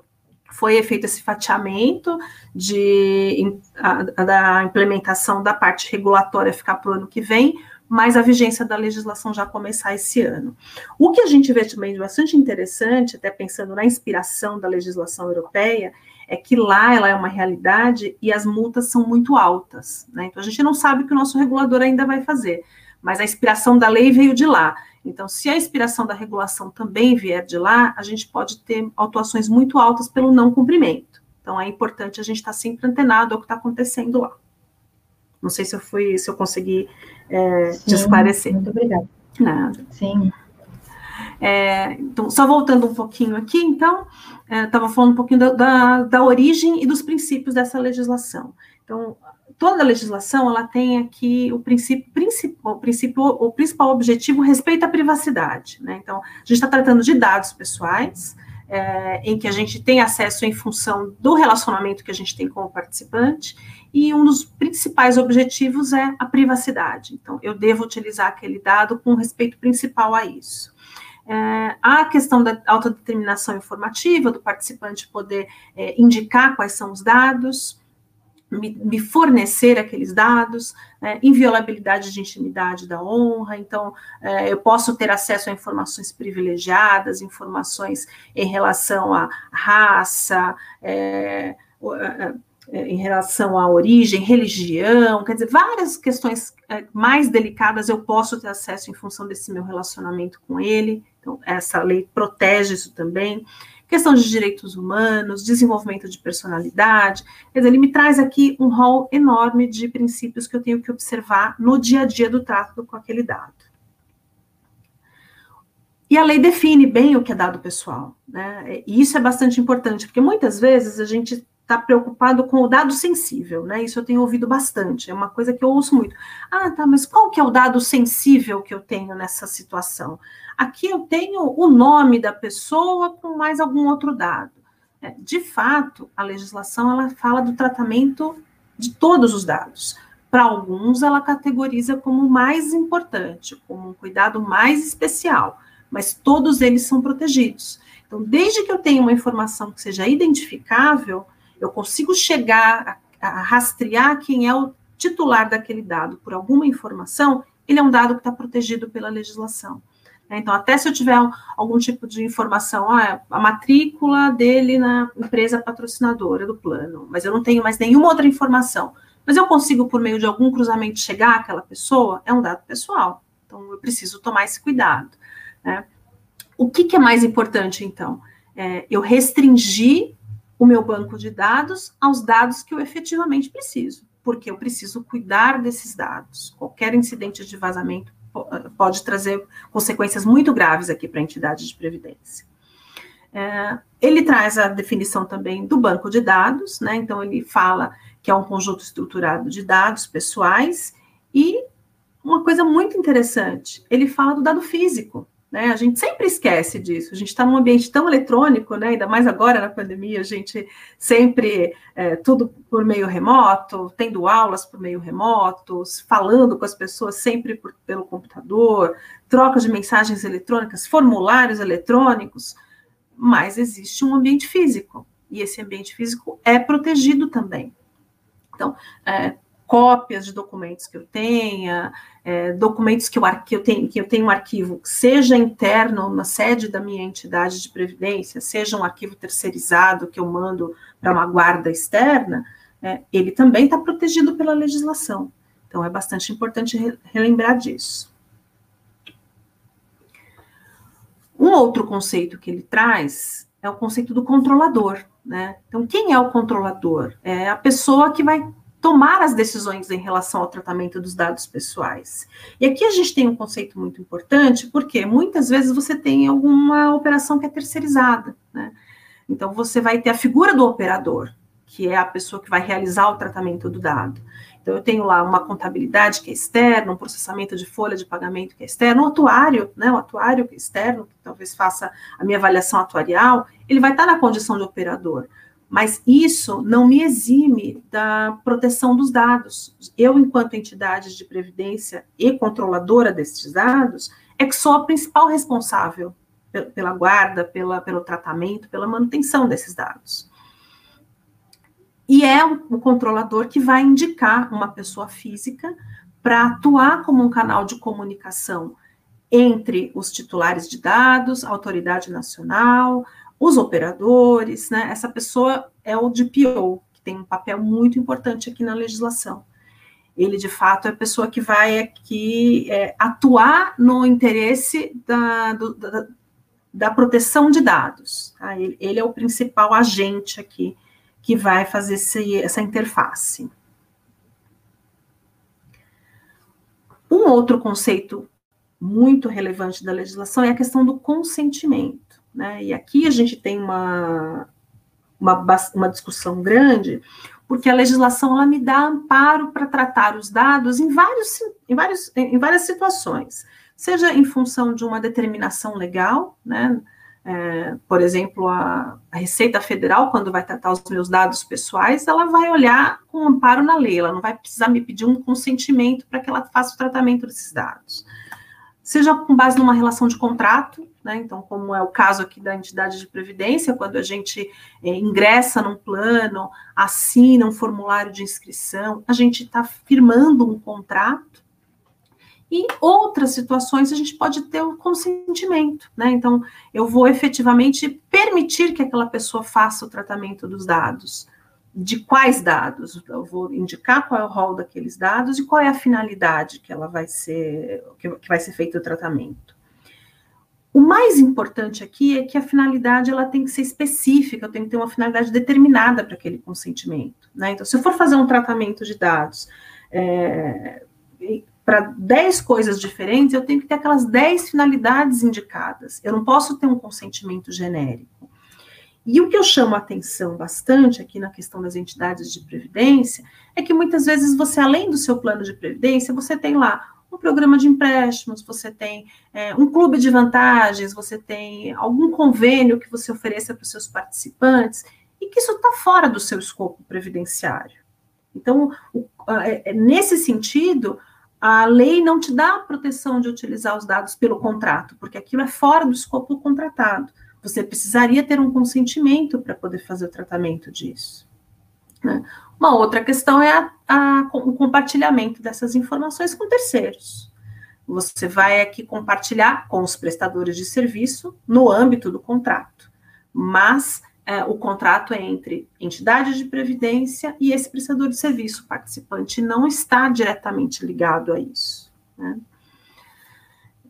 foi feito esse fatiamento de, a, da implementação da parte regulatória ficar para o ano que vem, mas a vigência da legislação já começar esse ano. O que a gente vê também bastante interessante, até pensando na inspiração da legislação europeia, é que lá ela é uma realidade e as multas são muito altas. Né? Então a gente não sabe o que o nosso regulador ainda vai fazer, mas a inspiração da lei veio de lá. Então, se a inspiração da regulação também vier de lá, a gente pode ter autuações muito altas pelo não cumprimento. Então, é importante a gente estar sempre antenado ao que está acontecendo lá. Não sei se eu fui, se eu consegui é, Sim, te esclarecer. Muito obrigada. Nada. Sim. É, então, só voltando um pouquinho aqui, então, estava é, falando um pouquinho da, da, da, origem e dos princípios dessa legislação. Então, toda legislação ela tem aqui o princípio, principal, o princípio, o principal objetivo respeito à privacidade. Né? Então, a gente está tratando de dados pessoais, é, em que a gente tem acesso em função do relacionamento que a gente tem com o participante, e um dos principais objetivos é a privacidade. Então, eu devo utilizar aquele dado com respeito principal a isso. É, a questão da autodeterminação informativa, do participante poder é, indicar quais são os dados, me, me fornecer aqueles dados, né, inviolabilidade de intimidade da honra, então é, eu posso ter acesso a informações privilegiadas, informações em relação à raça, é, é, em relação à origem, religião, quer dizer, várias questões é, mais delicadas eu posso ter acesso em função desse meu relacionamento com ele, então essa lei protege isso também questão de direitos humanos, desenvolvimento de personalidade. Quer dizer, ele me traz aqui um rol enorme de princípios que eu tenho que observar no dia a dia do trato com aquele dado. e a lei define bem o que é dado pessoal, né? E isso é bastante importante, porque muitas vezes a gente está preocupado com o dado sensível, né? Isso eu tenho ouvido bastante, é uma coisa que eu ouço muito. Ah, tá, mas qual que é o dado sensível que eu tenho nessa situação? Aqui eu tenho o nome da pessoa com mais algum outro dado. É, de fato, a legislação ela fala do tratamento de todos os dados. Para alguns, ela categoriza como mais importante, como um cuidado mais especial, mas todos eles são protegidos. Então, desde que eu tenha uma informação que seja identificável, eu consigo chegar a, a rastrear quem é o titular daquele dado por alguma informação, ele é um dado que está protegido pela legislação. Né? Então, até se eu tiver algum tipo de informação, ah, a matrícula dele na empresa patrocinadora do plano, mas eu não tenho mais nenhuma outra informação, mas eu consigo, por meio de algum cruzamento, chegar àquela pessoa, é um dado pessoal. Então, eu preciso tomar esse cuidado. Né? O que, que, é mais importante, então? É, eu restringir o meu banco de dados aos dados que eu efetivamente preciso, porque eu preciso cuidar desses dados. Qualquer incidente de vazamento pode trazer consequências muito graves aqui para a entidade de previdência. É, ele traz a definição também do banco de dados, né? Então ele fala que é um conjunto estruturado de dados pessoais e uma coisa muito interessante, ele fala do dado físico. Né? A gente sempre esquece disso. A gente está num ambiente tão eletrônico, né? ainda mais agora na pandemia, a gente sempre é, tudo por meio remoto, tendo aulas por meio remoto, falando com as pessoas sempre por, pelo computador, troca de mensagens eletrônicas, formulários eletrônicos, mas existe um ambiente físico e esse ambiente físico é protegido também. Então, é, cópias de documentos que eu tenha, é, documentos que eu, que, eu tenho, que eu tenho um arquivo, seja interno na sede da minha entidade de previdência, seja um arquivo terceirizado que eu mando para uma guarda externa, é, ele também está protegido pela legislação. Então, é bastante importante re relembrar disso. Um outro conceito que ele traz é o conceito do controlador. Né? Então, quem é o controlador? É a pessoa que vai tomar as decisões em relação ao tratamento dos dados pessoais. E aqui a gente tem um conceito muito importante, porque muitas vezes você tem alguma operação que é terceirizada, né? Então você vai ter a figura do operador, que é a pessoa que vai realizar o tratamento do dado. Então eu tenho lá uma contabilidade que é externa, um processamento de folha de pagamento que é externo, um atuário, né, um atuário que é externo, que talvez faça a minha avaliação atuarial, ele vai estar na condição de operador. Mas isso não me exime da proteção dos dados. Eu, enquanto entidade de previdência e controladora desses dados, é que sou a principal responsável pela guarda, pela, pelo tratamento, pela manutenção desses dados. E é o controlador que vai indicar uma pessoa física para atuar como um canal de comunicação entre os titulares de dados, autoridade nacional, os operadores, né? Essa pessoa é o DPO, que tem um papel muito importante aqui na legislação. Ele, de fato, é a pessoa que vai aqui é, atuar no interesse da, do, da, da, proteção de dados. Tá? Ele, ele, é o principal agente aqui que vai fazer esse, essa interface. Um outro conceito muito relevante da legislação é a questão do consentimento. Né? E aqui a gente tem uma, uma, uma discussão grande, porque a legislação ela me dá amparo para tratar os dados em, vários, em, vários, em várias situações, seja em função de uma determinação legal, né? É, por exemplo, a, a, Receita Federal, quando vai tratar os meus dados pessoais, ela vai olhar com amparo na lei, ela não vai precisar me pedir um consentimento para que ela faça o tratamento desses dados seja com base numa relação de contrato, né? Então, como é o caso aqui da entidade de previdência, quando a gente é, ingressa num plano, assina um formulário de inscrição, a gente está firmando um contrato. E outras situações a gente pode ter o consentimento, né? Então, eu vou efetivamente permitir que aquela pessoa faça o tratamento dos dados de quais dados? Eu vou indicar qual é o rol daqueles dados e qual é a finalidade que ela vai ser, que, vai ser feito o tratamento. O mais importante aqui é que a finalidade ela tem que ser específica, tem que ter uma finalidade determinada para aquele consentimento. Né? Então, se eu for fazer um tratamento de dados, é, para 10 coisas diferentes, eu tenho que ter aquelas 10 finalidades indicadas. Eu não posso ter um consentimento genérico. E o que eu chamo a atenção bastante aqui na questão das entidades de previdência é que muitas vezes você, além do seu plano de previdência, você tem lá um programa de empréstimos, você tem é, um clube de vantagens, você tem algum convênio que você ofereça para os seus participantes, e que isso está fora do seu escopo previdenciário. Então, o, é, é, nesse sentido, a lei não te dá a proteção de utilizar os dados pelo contrato, porque aquilo é fora do escopo do contratado. Você precisaria ter um consentimento para poder fazer o tratamento disso. Né? Uma outra questão é a, a, o compartilhamento dessas informações com terceiros. Você vai aqui compartilhar com os prestadores de serviço no âmbito do contrato, mas é, o contrato é entre entidade de previdência e esse prestador de serviço. Participante não está diretamente ligado a isso. Né?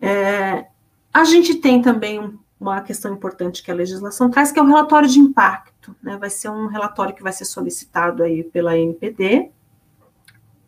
É, a gente tem também um, uma questão importante que a legislação traz, que é o relatório de impacto né? Vai ser um relatório que vai ser solicitado aí pela NPD.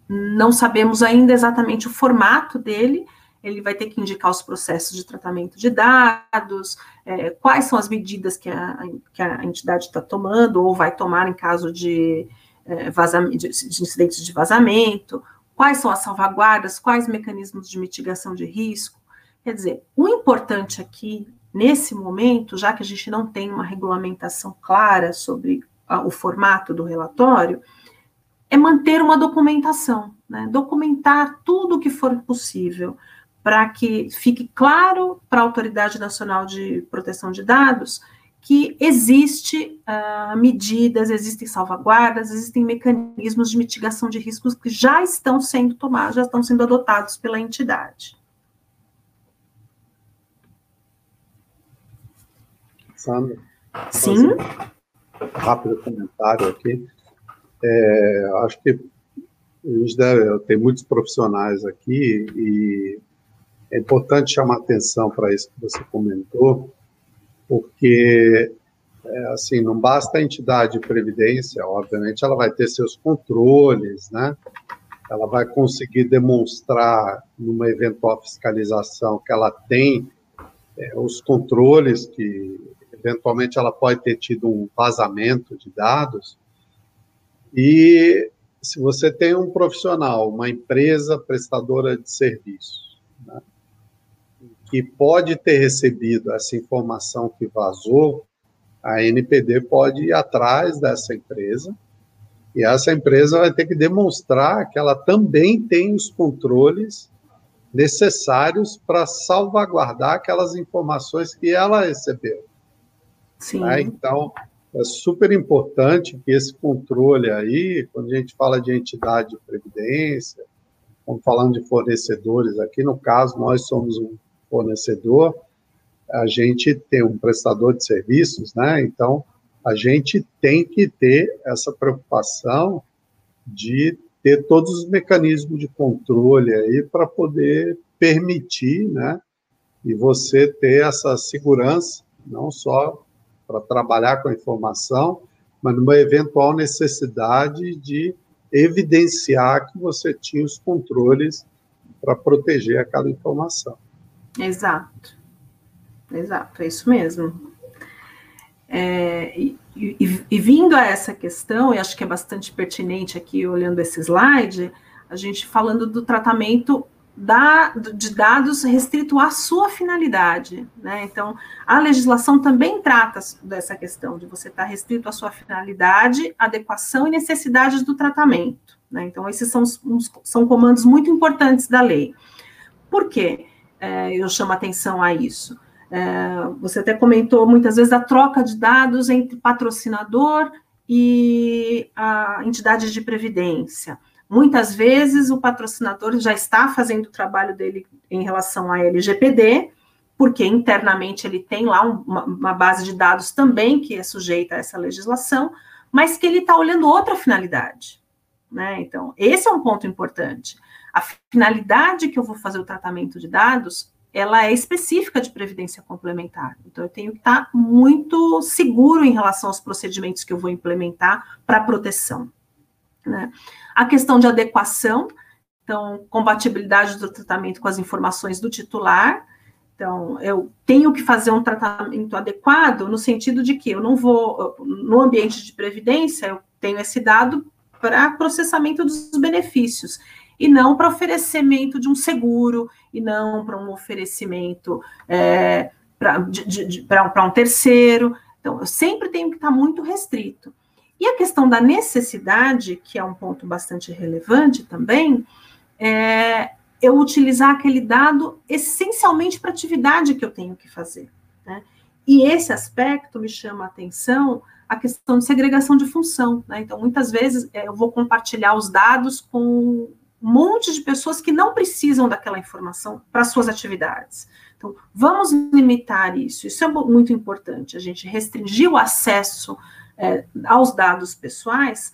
Não sabemos ainda exatamente o formato dele. Ele vai ter que indicar os processos de tratamento de dados, é, quais são as medidas que a, que a entidade está tomando ou vai tomar em caso de, é, de, de incidentes de vazamento, quais são as salvaguardas, quais mecanismos de mitigação de risco. Quer dizer, o importante aqui Nesse momento, já que a gente não tem uma regulamentação clara sobre a, o formato do relatório, é manter uma documentação, né? documentar tudo o que for possível, para que fique claro para a Autoridade Nacional de Proteção de Dados que existe uh, medidas, existem salvaguardas, existem mecanismos de mitigação de riscos que já estão sendo tomados, já estão sendo adotados pela entidade. Sandra? Sim. Um rápido comentário aqui. É, acho que a gente deve, tem muitos profissionais aqui e é importante chamar atenção para isso que você comentou, porque é, assim não basta a entidade de previdência, obviamente ela vai ter seus controles, né? Ela vai conseguir demonstrar numa eventual fiscalização que ela tem é, os controles que eventualmente ela pode ter tido um vazamento de dados. E se você tem um profissional, uma empresa prestadora de serviços, né, que pode ter recebido essa informação que vazou, a NPD pode ir atrás dessa empresa e essa empresa vai ter que demonstrar que ela também tem os controles necessários para salvaguardar aquelas informações que ela recebeu. Sim. Né? Então, é super importante que esse controle aí, quando a gente fala de entidade de previdência, estamos falando de fornecedores aqui, no caso, nós somos um fornecedor, a gente tem um prestador de serviços, né? Então, a gente tem que ter essa preocupação de ter todos os mecanismos de controle aí para poder permitir, né? E você ter essa segurança, não só para trabalhar com a informação, mas numa eventual necessidade de evidenciar que você tinha os controles para proteger aquela informação. Exato, exato, é isso mesmo. É, e, e, e, vindo a essa questão, e acho que é bastante pertinente aqui, olhando esse slide, a gente falando do tratamento da, de dados restrito à sua finalidade. Né? Então, a legislação também trata dessa questão de você estar restrito à sua finalidade, adequação e necessidades do tratamento. Né? Então, esses são, são comandos muito importantes da lei. Por quê? É, eu chamo atenção a isso. É, você até comentou muitas vezes a troca de dados entre patrocinador e a entidade de previdência. Muitas vezes o patrocinador já está fazendo o trabalho dele em relação à LGPD, porque internamente ele tem lá uma, uma base de dados também que é sujeita a essa legislação, mas que ele está olhando outra finalidade. Né? Então, esse é um ponto importante. A finalidade que eu vou fazer o tratamento de dados, ela é específica de previdência complementar. Então, eu tenho que estar muito seguro em relação aos procedimentos que eu vou implementar para proteção. Né? A questão de adequação Então, compatibilidade do tratamento com as informações do titular. Então, eu tenho que fazer um tratamento adequado no sentido de que eu não vou, no ambiente de previdência, eu tenho esse dado para processamento dos benefícios e não para oferecimento de um seguro e não para um oferecimento é, para um terceiro. Então, eu sempre tenho que estar muito restrito. E a questão da necessidade, que é um ponto bastante relevante também, é eu utilizar aquele dado essencialmente para a atividade que eu tenho que fazer. Né? E esse aspecto me chama a atenção a questão de segregação de função. Né? Então, muitas vezes é, eu vou compartilhar os dados com um monte de pessoas que não precisam daquela informação para suas atividades. Então, vamos limitar isso. Isso é muito importante, a gente restringir o acesso é, aos dados pessoais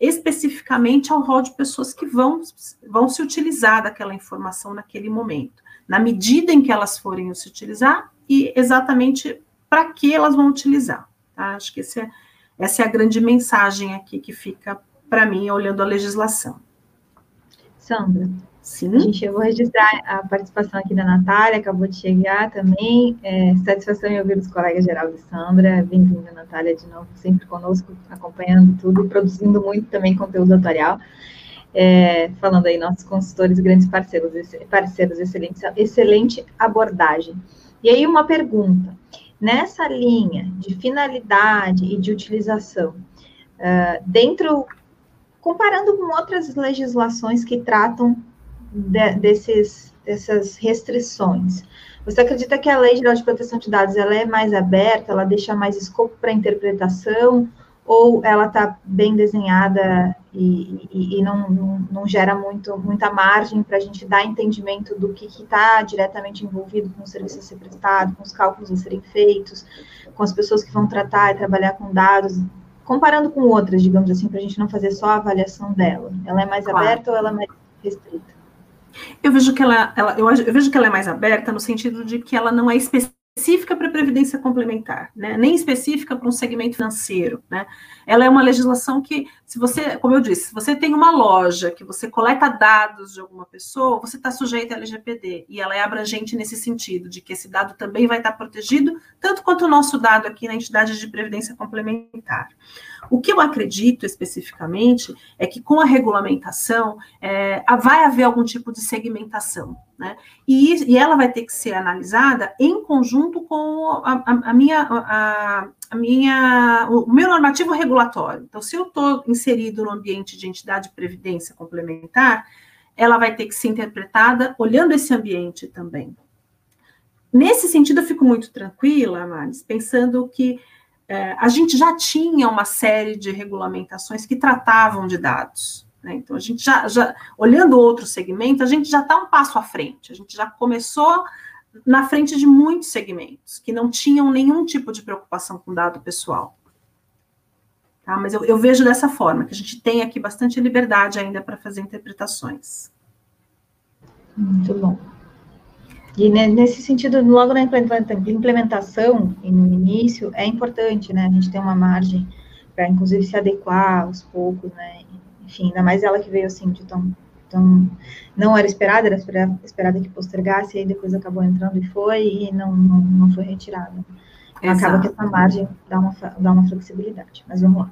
especificamente ao rol de pessoas que vão, vão se utilizar daquela informação naquele momento, na medida em que elas forem se utilizar e exatamente para que elas vão utilizar. Tá? Acho que é, essa é a grande mensagem aqui que fica para mim olhando a legislação. Sandra, Sim. A gente, eu vou registrar a participação aqui da Natália, acabou de chegar também. É, satisfação em ouvir os colegas Geraldo e Sandra. Bem-vinda, Natália, de novo, sempre conosco, acompanhando tudo produzindo muito também conteúdo atuarial. É, falando aí, nossos consultores, grandes parceiros, parceiros, excelente, excelente abordagem. E aí, uma pergunta. Nessa linha de finalidade e de utilização, uh, dentro, comparando com outras legislações que tratam de, desses, dessas restrições. Você acredita que a Lei Geral de Proteção de Dados ela é mais aberta, ela deixa mais escopo para interpretação, ou ela está bem desenhada e, e, e não, não, não, gera muito, muita margem para a gente dar entendimento do que está diretamente envolvido com o serviço a ser prestado, com os cálculos a serem feitos, com as pessoas que vão tratar e trabalhar com dados, comparando com outras, digamos assim, para a gente não fazer só a avaliação dela. Ela é mais claro. aberta ou ela é mais restrita? Eu vejo que ela, ela eu, eu, vejo que ela é mais aberta no sentido de que ela não é específica para previdência complementar, né? Nem específica para um segmento financeiro, né? Ela é uma legislação que, se você, como eu disse, se você tem uma loja que você coleta dados de alguma pessoa, você está sujeito à LGPD e ela é abrangente nesse sentido de que esse dado também vai estar protegido, tanto quanto o nosso dado aqui na entidade de previdência complementar. O que eu acredito especificamente é que com a regulamentação é, vai haver algum tipo de segmentação, né? E, e, ela vai ter que ser analisada em conjunto com a, a, a minha, a, a, minha, o meu normativo regulatório. Então, se eu estou inserido no ambiente de entidade de previdência complementar, ela vai ter que ser interpretada olhando esse ambiente também. Nesse sentido, eu fico muito tranquila, Maris, pensando que é, a gente já tinha uma série de regulamentações que tratavam de dados. Né? Então, a gente já, já, olhando outro segmento, a gente já está um passo à frente, a gente já começou na frente de muitos segmentos que não tinham nenhum tipo de preocupação com dado pessoal. Tá? Mas eu, eu vejo dessa forma, que a gente tem aqui bastante liberdade ainda para fazer interpretações. Muito bom. E nesse sentido, logo na implementação, no início, é importante, né? A gente tem uma margem para, inclusive, se adequar aos poucos, né? Enfim, ainda mais ela que veio assim de tão. tão não era esperada, era esperada, esperada que postergasse, e aí depois acabou entrando e foi, e não, não, não foi retirada. Acaba que essa margem dá uma, dá uma flexibilidade. Mas vamos lá.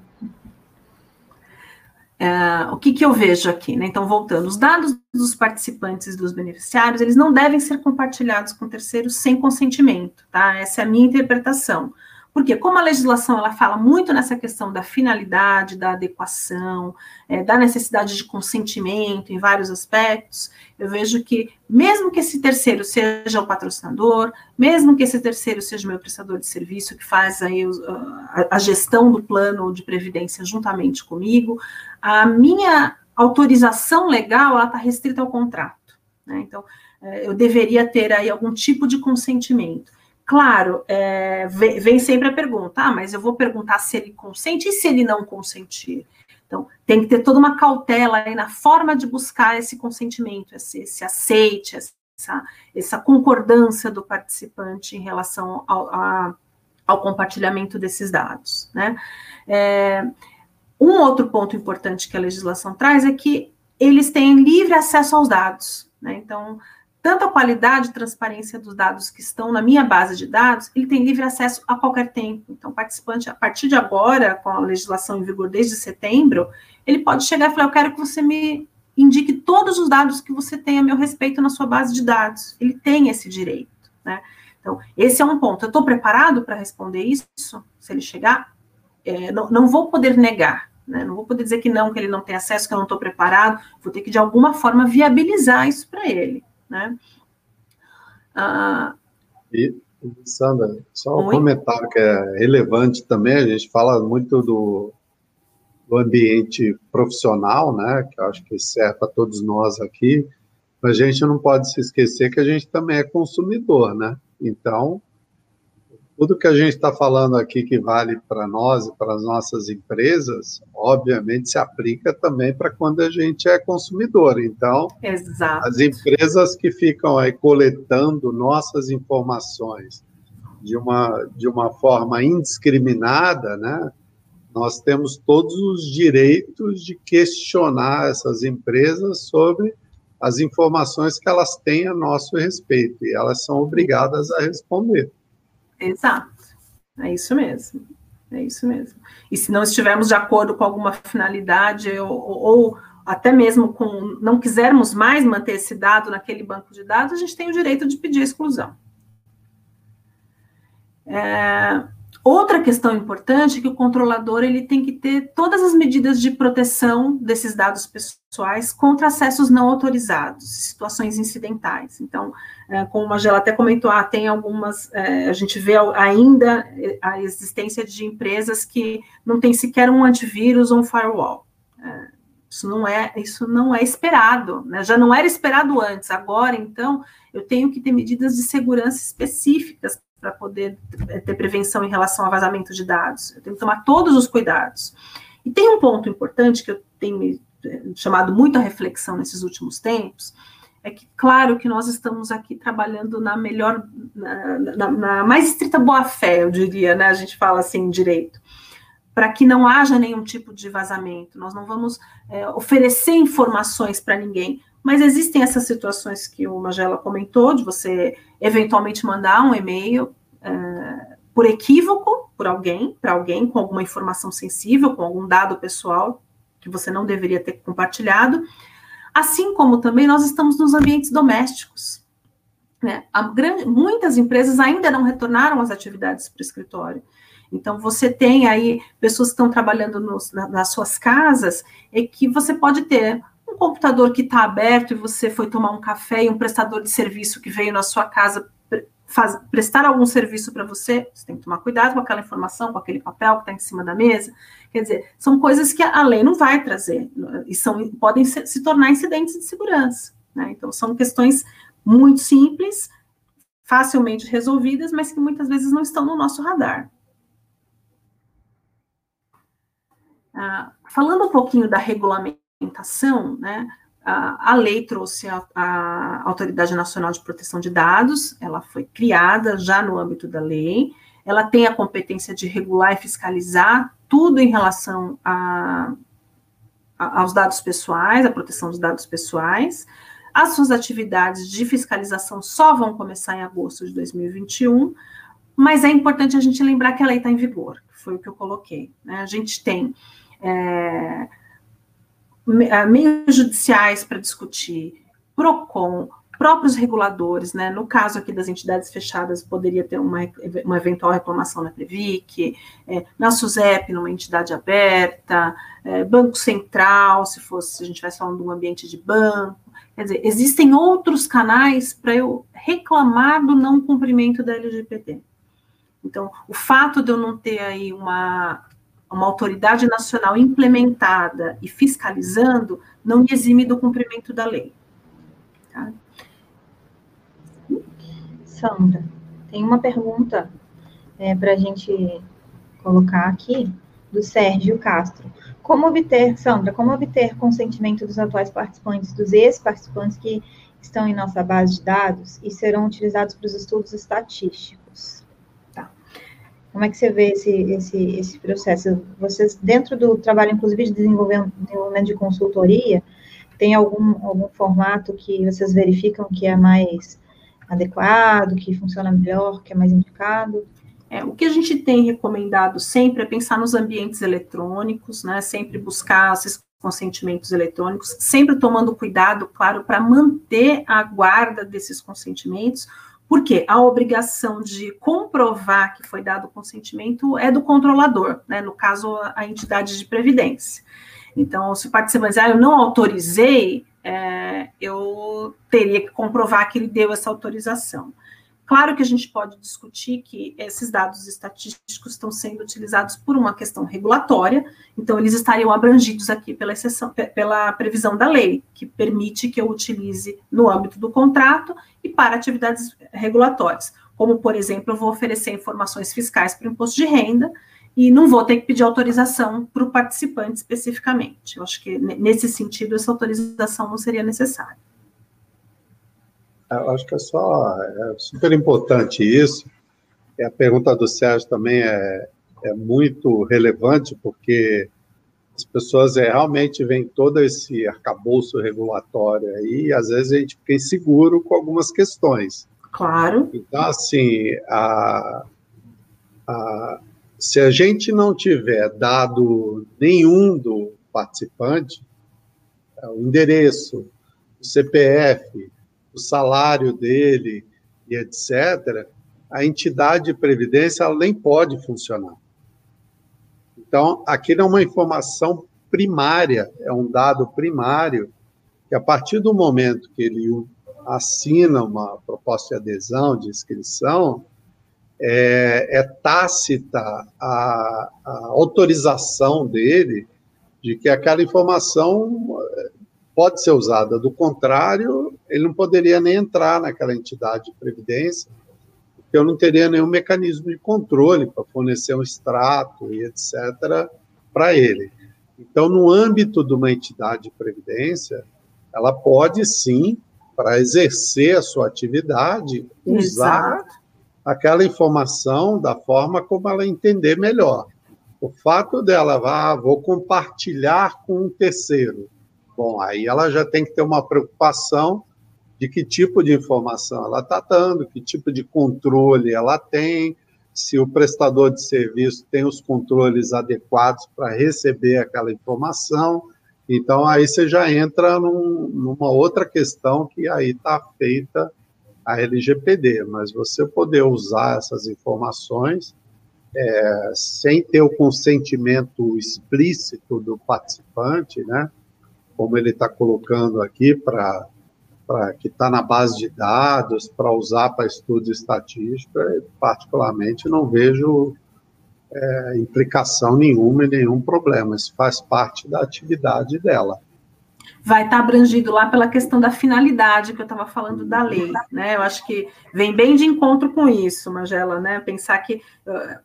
Uh, o que, que eu vejo aqui, né? Então, voltando, os dados dos participantes e dos beneficiários, eles não devem ser compartilhados com terceiros sem consentimento, tá? Essa é a minha interpretação. Porque como a legislação ela fala muito nessa questão da finalidade, da adequação, é, da necessidade de consentimento em vários aspectos, eu vejo que mesmo que esse terceiro seja o patrocinador, mesmo que esse terceiro seja o meu prestador de serviço que faz aí a, a gestão do plano de previdência juntamente comigo, a minha autorização legal está restrita ao contrato. Né? Então, é, eu deveria ter aí algum tipo de consentimento. Claro, é, vem, vem, sempre a pergunta, ah, mas eu vou perguntar se ele consente e se ele não consentir. Então, tem que ter toda uma cautela aí na forma de buscar esse consentimento, esse, esse aceite, essa, essa, concordância do participante em relação ao, a, ao compartilhamento desses dados. Né? É, um outro ponto importante que a legislação traz é que eles têm livre acesso aos dados. Né? Então, tanto a qualidade e transparência dos dados que estão na minha base de dados, ele tem livre acesso a qualquer tempo. Então, o participante, a partir de agora, com a legislação em vigor desde setembro, ele pode chegar e falar: Eu quero que você me indique todos os dados que você tem a meu respeito na sua base de dados. Ele tem esse direito. Né? Então, esse é um ponto. Eu estou preparado para responder isso? Se ele chegar, é, não, não vou poder negar. Né? Não vou poder dizer que não, que ele não tem acesso, que eu não estou preparado. Vou ter que, de alguma forma, viabilizar isso para ele. Né? Ah, e, Sandra, só um comentário que é relevante também, a gente fala muito do, do ambiente profissional, né, que eu acho que serve para todos nós aqui, a gente não pode se esquecer que a gente também é consumidor, né? Então, tudo que a gente está falando aqui que vale para nós e para as nossas empresas, obviamente se aplica também para quando a gente é consumidor. Então, Exato. as empresas que ficam aí coletando nossas informações de uma, de uma forma indiscriminada, né? Nós temos todos os direitos de questionar essas empresas sobre as informações que elas têm a nosso respeito, e elas são obrigadas a responder. Exato. É isso mesmo. É isso mesmo. E se não estivermos de acordo com alguma finalidade, ou, ou até mesmo com não quisermos mais manter esse dado naquele banco de dados, a gente tem o direito de pedir exclusão. É, Outra questão importante é que o controlador ele tem que ter todas as medidas de proteção desses dados pessoais contra acessos não autorizados, situações incidentais. Então, é, como a Magela até comentou, ah, tem algumas, é, a gente vê ainda a existência de empresas que não tem sequer um antivírus ou um firewall. É, isso não é, isso não é esperado, né? já não era esperado antes. Agora, então, eu tenho que ter medidas de segurança específicas para poder eh, ter prevenção em relação ao vazamento de dados. Eu tenho que tomar todos os cuidados. E tem um ponto importante que eu tenho me eh, chamado muito a reflexão nesses últimos tempos, é que, claro, que nós estamos aqui trabalhando na melhor, na, na, na mais estrita boa-fé, eu diria, né? A gente fala assim, direito, para que não haja nenhum tipo de vazamento. Nós não vamos é, oferecer informações para ninguém, mas existem essas situações que o Magela comentou, de você eventualmente mandar um e-mail uh, por equívoco por alguém, para alguém com alguma informação sensível, com algum dado pessoal que você não deveria ter compartilhado. Assim como também nós estamos nos ambientes domésticos. Né? Grande, muitas empresas ainda não retornaram às atividades para o escritório. Então, você tem aí pessoas que estão trabalhando nos, nas suas casas e que você pode ter um computador que está aberto e você foi tomar um café e um prestador de serviço que veio na sua casa faz, prestar algum serviço para você, você tem que tomar cuidado com aquela informação, com aquele papel que está em cima da mesa. Quer dizer, são coisas que a lei não vai trazer e são, podem se, se tornar incidentes de segurança. Né? Então, são questões muito simples, facilmente resolvidas, mas que muitas vezes não estão no nosso radar. Ah, falando um pouquinho da regulamentação, né, a, a lei trouxe a, a, Autoridade Nacional de Proteção de Dados, ela foi criada já no âmbito da lei, ela tem a competência de regular e fiscalizar tudo em relação a, aos dados pessoais, a proteção dos dados pessoais. As suas atividades de fiscalização só vão começar em agosto de 2021, mas é importante a gente lembrar que a lei está em vigor, foi o que eu coloquei. Né? A gente tem. É, meios judiciais para discutir, PROCON, próprios reguladores, né? No caso aqui das entidades fechadas, poderia ter uma, uma eventual reclamação na Previc, é, na SUSEP, numa entidade aberta, é, Banco Central, se fosse, se a gente estivesse falando de um ambiente de banco. Quer dizer, existem outros canais para eu reclamar do não cumprimento da LGPD. Então, o fato de eu não ter aí uma uma autoridade nacional implementada e fiscalizando não me exime do cumprimento da lei. Tá? Sandra, tem uma pergunta é, para a gente colocar aqui do Sérgio Castro. Como obter, Sandra, como obter consentimento dos atuais participantes, dos ex-participantes que estão em nossa base de dados e serão utilizados para os estudos estatísticos? Como é que você vê esse, esse, esse processo? Vocês, dentro do trabalho, inclusive, de desenvolvimento, de consultoria, Tem algum, algum formato que vocês verificam que é mais adequado, que funciona melhor, que é mais indicado? É, o que a gente tem recomendado sempre é pensar nos ambientes eletrônicos, né? Sempre buscar esses consentimentos eletrônicos, sempre tomando cuidado, claro, para manter a guarda desses consentimentos, porque a obrigação de comprovar que foi dado o consentimento é do controlador, né? No caso, a entidade de previdência. Então, se o participante ah, eu não autorizei, é, eu teria que comprovar que ele deu essa autorização. Claro que a gente pode discutir que esses dados estatísticos estão sendo utilizados por uma questão regulatória, então eles estariam abrangidos aqui pela exceção, pela previsão da lei, que permite que eu utilize no âmbito do contrato e para atividades regulatórias, como, por exemplo, eu vou oferecer informações fiscais para o imposto de renda e não vou ter que pedir autorização para o participante especificamente. Eu acho que nesse sentido essa autorização não seria necessária. Eu acho que é só é super importante isso. E a pergunta do Sérgio também é, é muito relevante, porque as pessoas é, realmente veem todo esse arcabouço regulatório aí, e às vezes a gente fica inseguro com algumas questões. Claro. Então, assim, a, a, se a gente não tiver dado nenhum do participante, é, o endereço, o CPF, o salário dele e etc., a entidade de previdência ela nem pode funcionar. Então, aquilo é uma informação primária, é um dado primário, que a partir do momento que ele assina uma proposta de adesão, de inscrição, é, é tácita a, a autorização dele de que aquela informação pode ser usada. Do contrário, ele não poderia nem entrar naquela entidade de previdência, porque eu não teria nenhum mecanismo de controle para fornecer um extrato e etc. para ele. Então, no âmbito de uma entidade de previdência, ela pode sim, para exercer a sua atividade, usar Exato. aquela informação da forma como ela entender melhor. O fato dela, ah, vou compartilhar com um terceiro, Bom, aí ela já tem que ter uma preocupação de que tipo de informação ela está dando, que tipo de controle ela tem, se o prestador de serviço tem os controles adequados para receber aquela informação. Então, aí você já entra num, numa outra questão que aí está feita a LGPD, mas você poder usar essas informações é, sem ter o consentimento explícito do participante, né? Como ele está colocando aqui, para que está na base de dados, para usar para estudo estatístico, particularmente não vejo é, implicação nenhuma e nenhum problema. Isso faz parte da atividade dela. Vai estar tá abrangido lá pela questão da finalidade que eu estava falando da lei, né? Eu acho que vem bem de encontro com isso, Magela, né? Pensar que,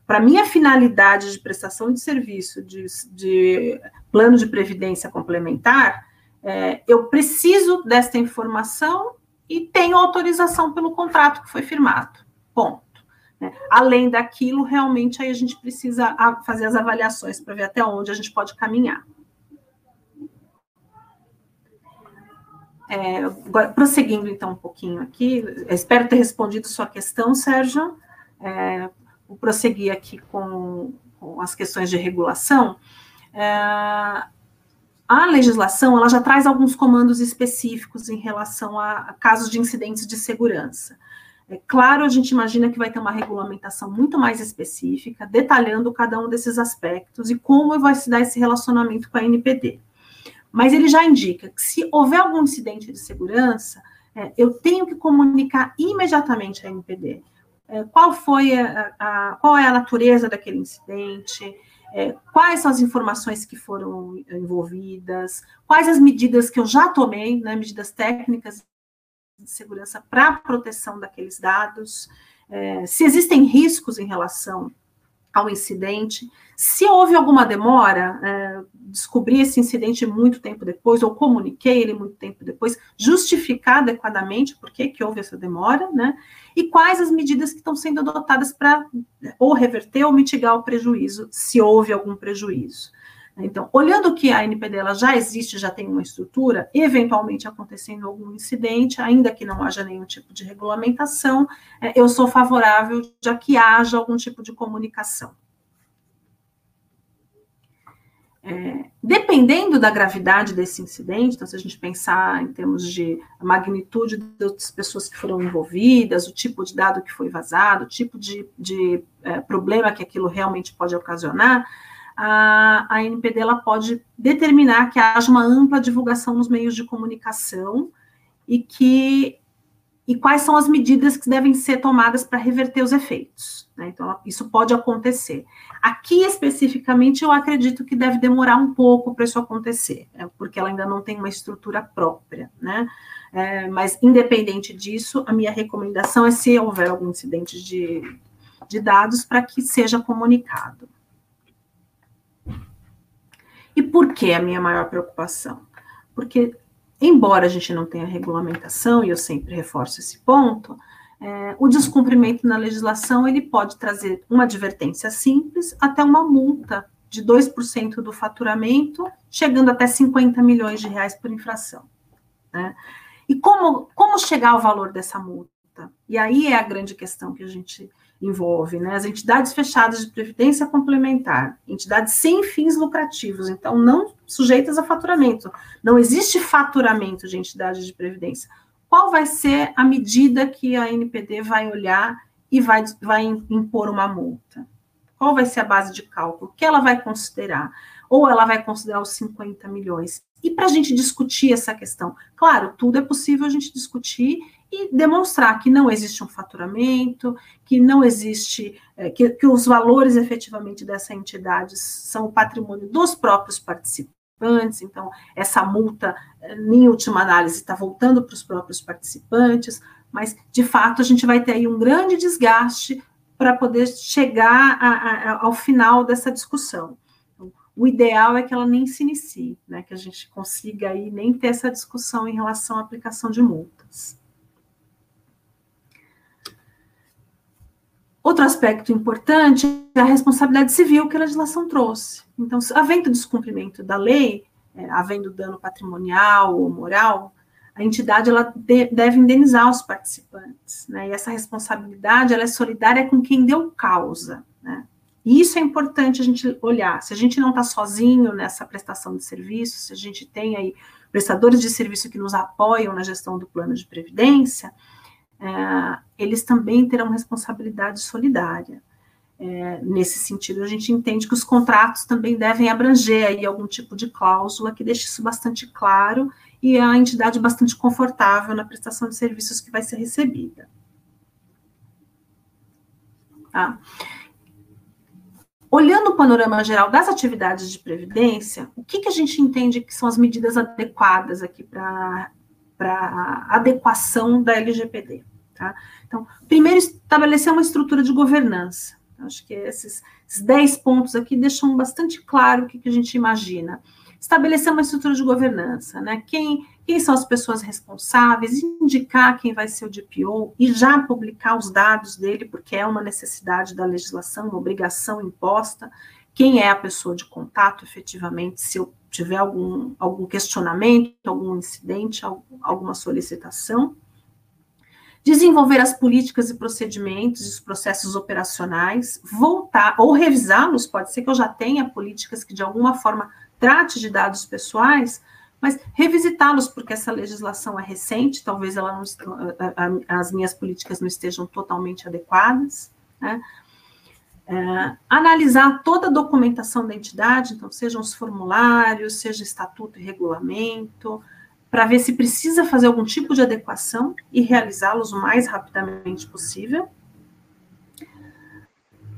para mim, a finalidade de prestação de serviço, de, de plano de previdência complementar, é, eu preciso desta informação e tenho autorização pelo contrato que foi firmado. Ponto. Né? Além daquilo, realmente aí a gente precisa fazer as avaliações para ver até onde a gente pode caminhar. É, agora, prosseguindo então um pouquinho aqui, espero ter respondido sua questão, Sérgio. É, vou prosseguir aqui com, com as questões de regulação. É, a legislação ela já traz alguns comandos específicos em relação a, a casos de incidentes de segurança. É claro, a gente imagina que vai ter uma regulamentação muito mais específica, detalhando cada um desses aspectos e como vai se dar esse relacionamento com a NPD. Mas ele já indica que se houver algum incidente de segurança, é, eu tenho que comunicar imediatamente à NPD. É, qual foi a, a, qual é a natureza daquele incidente, é, quais são as informações que foram envolvidas, quais as medidas que eu já tomei, né, medidas técnicas de segurança para a proteção daqueles dados, é, se existem riscos em relação ao incidente. Se houve alguma demora, descobri esse incidente muito tempo depois, ou comuniquei ele muito tempo depois, justificar adequadamente por que, que houve essa demora, né? E quais as medidas que estão sendo adotadas para ou reverter ou mitigar o prejuízo, se houve algum prejuízo. Então, olhando que a NPD ela já existe, já tem uma estrutura, eventualmente acontecendo algum incidente, ainda que não haja nenhum tipo de regulamentação, é, eu sou favorável de que haja algum tipo de comunicação. É, dependendo da gravidade desse incidente, então, se a gente pensar em termos de magnitude das pessoas que foram envolvidas, o tipo de dado que foi vazado, o tipo de, de é, problema que aquilo realmente pode ocasionar, a, a NPD ela pode determinar que haja uma ampla divulgação nos meios de comunicação e que e quais são as medidas que devem ser tomadas para reverter os efeitos. Né? Então, isso pode acontecer. Aqui, especificamente, eu acredito que deve demorar um pouco para isso acontecer, né? porque ela ainda não tem uma estrutura própria. Né? É, mas, independente disso, a minha recomendação é, se houver algum incidente de, de dados, para que seja comunicado. E por que a minha maior preocupação? Porque embora a gente não tenha regulamentação, e eu sempre reforço esse ponto, é, o descumprimento na legislação ele pode trazer uma advertência simples até uma multa de 2% do faturamento, chegando até 50 milhões de reais por infração. Né? E como, como chegar ao valor dessa multa? E aí é a grande questão que a gente envolve, né? As entidades fechadas de previdência complementar, entidades sem fins lucrativos, então não sujeitas a faturamento. Não existe faturamento de entidade de previdência. Qual vai ser a medida que a NPD vai olhar e vai, vai impor uma multa? Qual vai ser a base de cálculo? O que ela vai considerar? Ou ela vai considerar os 50 milhões? E para a gente discutir essa questão? Claro, tudo é possível a gente discutir e demonstrar que não existe um faturamento, que não existe, é, que, que os valores efetivamente dessa entidade são o patrimônio dos próprios participantes, então essa multa, em última análise, está voltando para os próprios participantes, mas de fato a gente vai ter aí um grande desgaste para poder chegar a, a, ao final dessa discussão. Então, o ideal é que ela nem se inicie, né, que a gente consiga aí nem ter essa discussão em relação à aplicação de multas. Outro aspecto importante é a responsabilidade civil que a legislação trouxe. Então, havendo descumprimento da lei, é, havendo dano patrimonial ou moral, a entidade ela de, deve indenizar os participantes, né? E essa responsabilidade ela é solidária com quem deu causa, né? E isso é importante a gente olhar. Se a gente não está sozinho nessa prestação de serviço, se a gente tem aí prestadores de serviço que nos apoiam na gestão do plano de previdência, é, eles também terão responsabilidade solidária. É, nesse sentido, a gente entende que os contratos também devem abranger aí algum tipo de cláusula que deixe isso bastante claro e a entidade bastante confortável na prestação de serviços que vai ser recebida. Tá? Olhando o panorama geral das atividades de previdência, o que, que a gente entende que são as medidas adequadas aqui para adequação da LGPD? Tá? Então, primeiro, estabelecer uma estrutura de governança. Acho que esses, esses 10 pontos aqui deixam bastante claro o que, que a gente imagina. Estabelecer uma estrutura de governança, né? Quem, quem são as pessoas responsáveis, indicar quem vai ser o DPO e já publicar os dados dele, porque é uma necessidade da legislação, uma obrigação imposta. Quem é a pessoa de contato, efetivamente, se eu tiver algum, algum questionamento, algum incidente, alguma solicitação desenvolver as políticas e procedimentos os processos operacionais, voltar ou revisá-los, pode ser que eu já tenha políticas que de alguma forma trate de dados pessoais, mas revisitá-los porque essa legislação é recente, talvez ela não, as minhas políticas não estejam totalmente adequadas, né? É, analisar toda a documentação da entidade, então sejam os formulários, seja estatuto e regulamento, para ver se precisa fazer algum tipo de adequação e realizá-los o mais rapidamente possível.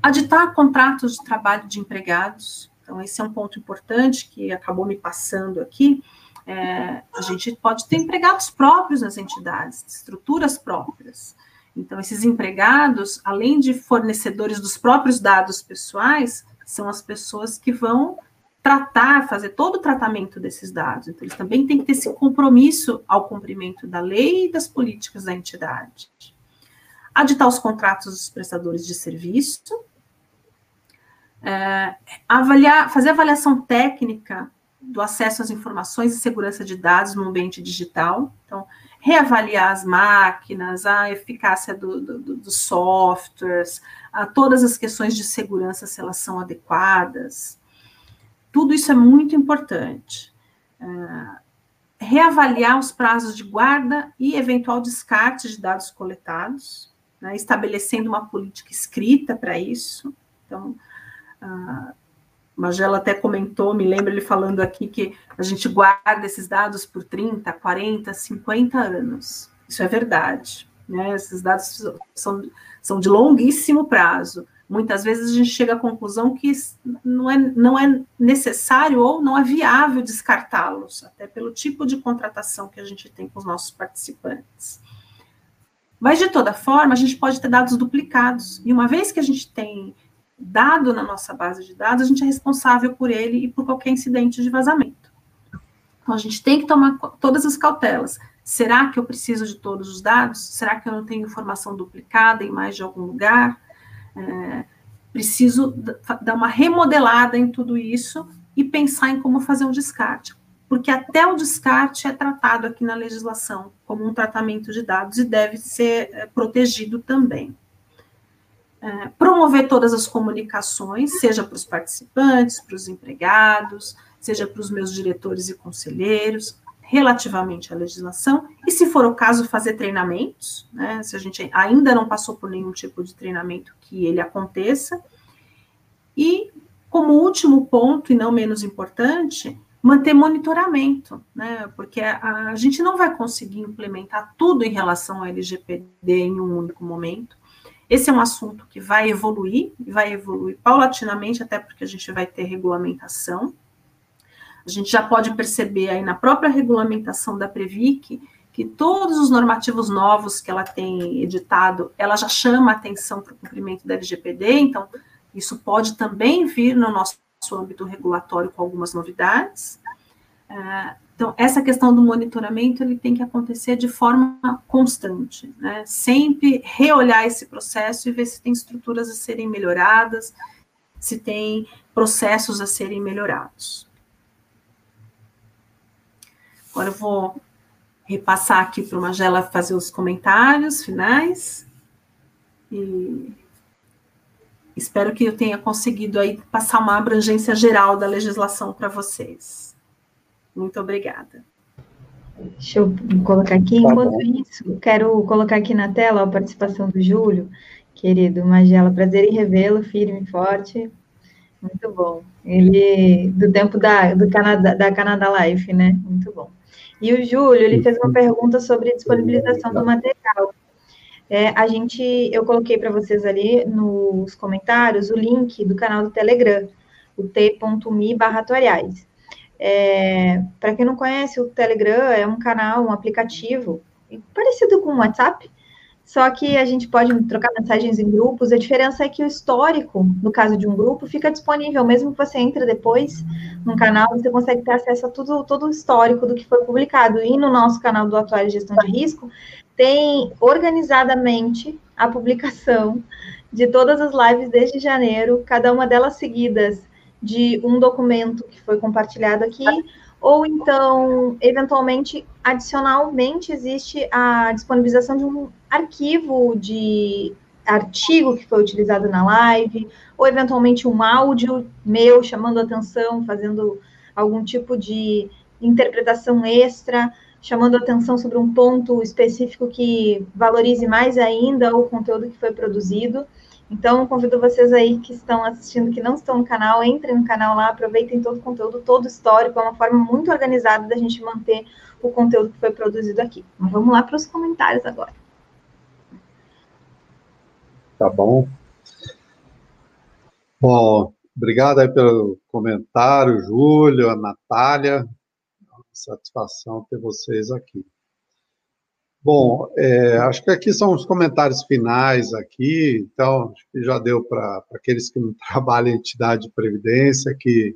Aditar contratos de trabalho de empregados. Então, esse é um ponto importante que acabou me passando aqui. É, a gente pode ter empregados próprios nas entidades, estruturas próprias. Então, esses empregados, além de fornecedores dos próprios dados pessoais, são as pessoas que vão tratar, fazer todo o tratamento desses dados. Então, eles também têm que ter esse compromisso ao cumprimento da lei e das políticas da entidade. Aditar os contratos dos prestadores de serviço. É, avaliar, fazer avaliação técnica do acesso às informações e segurança de dados no ambiente digital. Então, reavaliar as máquinas, a eficácia do, do, dos softwares, a todas as questões de segurança, se elas são adequadas. Tudo isso é muito importante. É, reavaliar os prazos de guarda e eventual descarte de dados coletados, né, estabelecendo uma política escrita para isso. Então, a Magela até comentou, me lembro ele falando aqui que a gente guarda esses dados por 30, 40, 50 anos. Isso é verdade. Né? Esses dados são, são de longuíssimo prazo. Muitas vezes a gente chega à conclusão que não é, não é necessário ou não é viável descartá-los, até pelo tipo de contratação que a gente tem com os nossos participantes. Mas, de toda forma, a gente pode ter dados duplicados. E uma vez que a gente tem dado na nossa base de dados, a gente é responsável por ele e por qualquer incidente de vazamento. Então, a gente tem que tomar todas as cautelas. Será que eu preciso de todos os dados? Será que eu não tenho informação duplicada em mais de algum lugar? É, preciso dar uma remodelada em tudo isso e pensar em como fazer um descarte, porque até o descarte é tratado aqui na legislação como um tratamento de dados e deve ser é, protegido também. É, promover todas as comunicações, seja para os participantes, para os empregados, seja para os meus diretores e conselheiros, relativamente à legislação, e se for o caso, fazer treinamentos, né, se a gente ainda não passou por nenhum tipo de treinamento, que ele aconteça. E, como último ponto, e não menos importante, manter monitoramento, né, porque a, a gente não vai conseguir implementar tudo em relação ao LGPD em um único momento. Esse é um assunto que vai evoluir, vai evoluir paulatinamente, até porque a gente vai ter regulamentação, a gente já pode perceber aí na própria regulamentação da Previc que todos os normativos novos que ela tem editado, ela já chama atenção para o cumprimento da LGPD, então isso pode também vir no nosso âmbito regulatório com algumas novidades. É, então, essa questão do monitoramento ele tem que acontecer de forma constante, né? Sempre reolhar esse processo e ver se tem estruturas a serem melhoradas, se tem processos a serem melhorados. Agora eu vou repassar aqui para o Magela fazer os comentários finais. E espero que eu tenha conseguido aí passar uma abrangência geral da legislação para vocês. Muito obrigada. Deixa eu colocar aqui. Tá Enquanto isso, quero colocar aqui na tela a participação do Júlio, querido Magela. Prazer em revê-lo, firme e forte. Muito bom. Ele, do tempo da, do Canadá, da Canadá Life, né? Muito bom. E o Júlio, ele fez uma pergunta sobre disponibilização do material. É, a gente, eu coloquei para vocês ali nos comentários o link do canal do Telegram, o t.me barra. É, para quem não conhece, o Telegram é um canal, um aplicativo parecido com o WhatsApp, só que a gente pode trocar mensagens em grupos. A diferença é que o histórico, no caso de um grupo, fica disponível, mesmo que você entre depois no canal, você consegue ter acesso a tudo, todo o histórico do que foi publicado. E no nosso canal do Atuário Gestão de Risco, tem organizadamente a publicação de todas as lives desde janeiro, cada uma delas seguidas de um documento que foi compartilhado aqui, ou então, eventualmente, adicionalmente, existe a disponibilização de um arquivo de artigo que foi utilizado na live, ou eventualmente um áudio meu chamando atenção, fazendo algum tipo de interpretação extra, chamando atenção sobre um ponto específico que valorize mais ainda o conteúdo que foi produzido. Então, convido vocês aí que estão assistindo, que não estão no canal, entrem no canal lá, aproveitem todo o conteúdo, todo histórico, é uma forma muito organizada da gente manter o conteúdo que foi produzido aqui. Mas vamos lá para os comentários agora. Tá bom. Bom, obrigado aí pelo comentário, Júlio, a Natália. Satisfação ter vocês aqui. Bom, é, acho que aqui são os comentários finais aqui, então acho que já deu para aqueles que não trabalham em entidade de previdência, que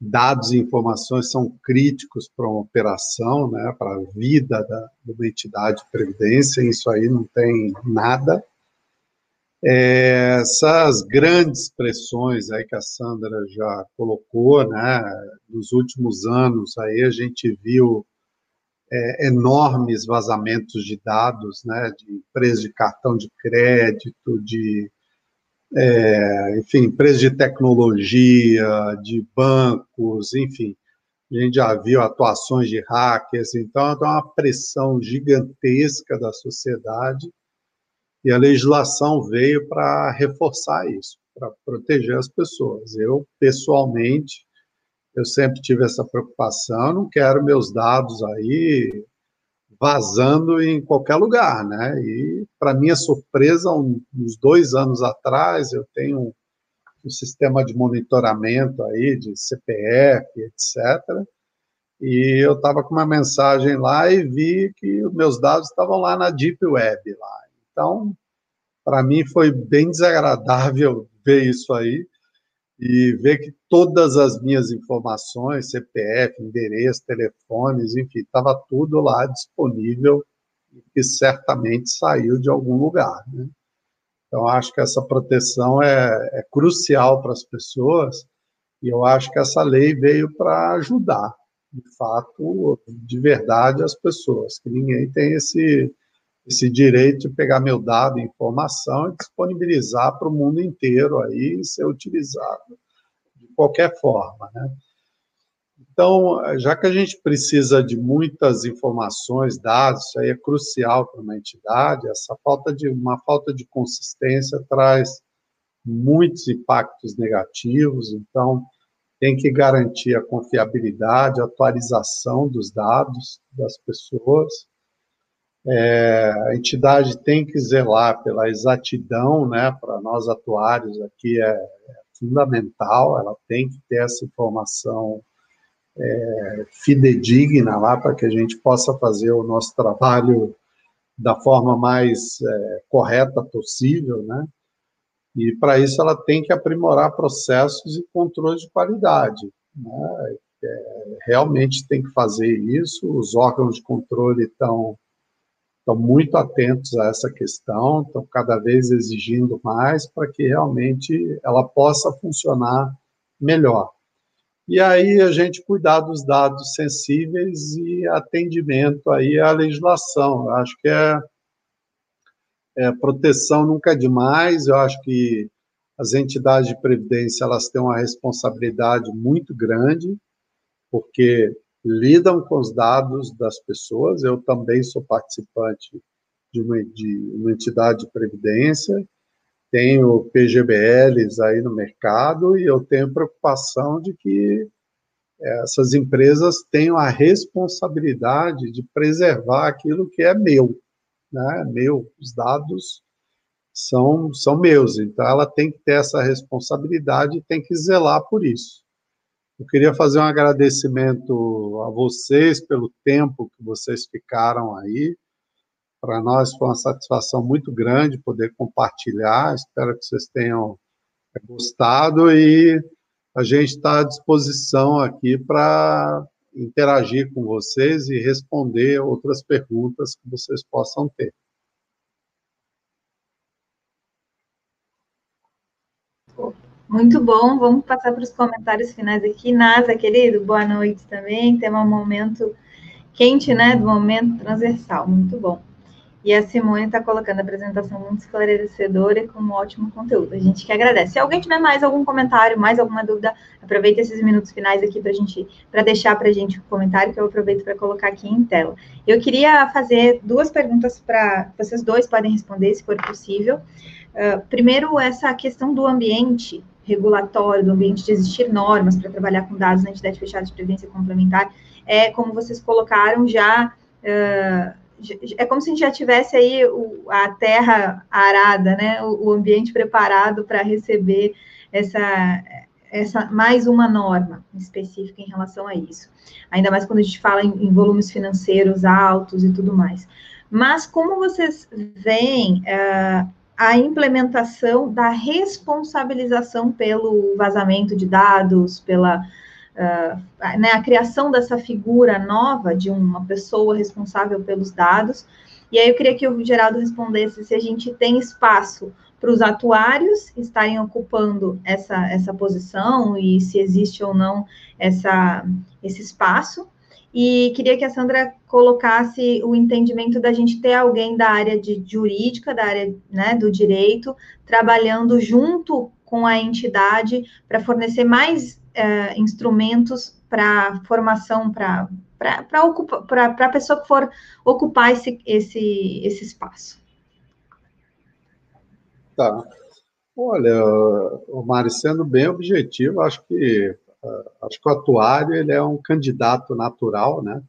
dados e informações são críticos para uma operação, né, para a vida da, de uma entidade de previdência, isso aí não tem nada. É, essas grandes pressões aí que a Sandra já colocou, né, nos últimos anos aí a gente viu é, enormes vazamentos de dados, né, de empresas de cartão de crédito, de é, enfim, empresas de tecnologia, de bancos, enfim, a gente já viu atuações de hackers, então é uma pressão gigantesca da sociedade e a legislação veio para reforçar isso, para proteger as pessoas. Eu, pessoalmente, eu sempre tive essa preocupação, não quero meus dados aí vazando em qualquer lugar, né? E, para minha surpresa, uns dois anos atrás, eu tenho um, sistema de monitoramento aí de CPF, etc., e eu estava com uma mensagem lá e vi que os meus dados estavam lá na Deep Web lá. Então, para mim foi bem desagradável ver isso aí e ver que todas as minhas informações, CPF, endereço, telefones, enfim, estava tudo lá disponível e certamente saiu de algum lugar. Né? Então, acho que essa proteção é, é crucial para as pessoas e eu acho que essa lei veio para ajudar, de fato, de verdade, as pessoas, que ninguém tem esse, esse direito de pegar meu dado, informação e disponibilizar para o mundo inteiro aí ser utilizado de qualquer forma, né? Então, já que a gente precisa de muitas informações, dados, isso aí é crucial para uma entidade, essa falta de uma falta de consistência traz muitos impactos negativos, então tem que garantir a confiabilidade, a atualização dos dados das pessoas, é, a entidade tem que zelar pela exatidão, né, para nós atuários aqui é, é, fundamental, ela tem que ter essa informação é, fidedigna lá para que a gente possa fazer o nosso trabalho da forma mais é, correta possível, né? E para isso ela tem que aprimorar processos e controles de qualidade. Né? É, realmente tem que fazer isso. Os órgãos de controle estão estão muito atentos a essa questão, estão cada vez exigindo mais para que realmente ela possa funcionar melhor. E aí a gente cuidar dos dados sensíveis e atendimento aí à legislação. Eu acho que é, é proteção nunca é demais. Eu acho que as entidades de previdência elas têm uma responsabilidade muito grande, porque lidam com os dados das pessoas. Eu também sou participante de uma, de uma entidade de previdência, tenho PGBLs aí no mercado e eu tenho preocupação de que essas empresas tenham a responsabilidade de preservar aquilo que é meu, né? Meu, os dados são são meus, então ela tem que ter essa responsabilidade e tem que zelar por isso. Eu queria fazer um agradecimento a vocês pelo tempo que vocês ficaram aí. Para nós foi uma satisfação muito grande poder compartilhar. Espero que vocês tenham gostado e a gente está à disposição aqui para interagir com vocês e responder outras perguntas que vocês possam ter. Muito bom, vamos passar para os comentários finais aqui. Nasa, querido, boa noite também. Tem um momento quente, né? Do momento transversal, muito bom. E a Simone está colocando a apresentação muito esclarecedora e com um ótimo conteúdo. A gente que agradece. Se alguém tiver mais algum comentário, mais alguma dúvida, aproveita esses minutos finais aqui para gente, para deixar para a gente o um comentário que eu aproveito para colocar aqui em tela. Eu queria fazer duas perguntas para vocês dois podem responder, se for possível. Uh, primeiro, essa questão do ambiente regulatório, do ambiente de existir normas para trabalhar com dados na entidade fechada de previdência complementar, é, como vocês colocaram, já. Uh, é como se a gente já tivesse aí o, a terra arada, né, o, o ambiente preparado para receber essa, essa mais uma norma específica em relação a isso. Ainda mais quando a gente fala em, em volumes financeiros altos e tudo mais. Mas como vocês veem uh, a implementação da responsabilização pelo vazamento de dados, pela uh, né, a criação dessa figura nova de uma pessoa responsável pelos dados. E aí eu queria que o Geraldo respondesse se a gente tem espaço para os atuários estarem ocupando essa, essa posição e se existe ou não essa, esse espaço. E queria que a Sandra colocasse o entendimento da gente ter alguém da área de jurídica, da área né, do direito, trabalhando junto com a entidade para fornecer mais é, instrumentos para formação, para a pessoa que for ocupar esse, esse, esse espaço. Tá. Olha, Mari, sendo bem objetivo, acho que acho que o atuário ele é um candidato natural, né?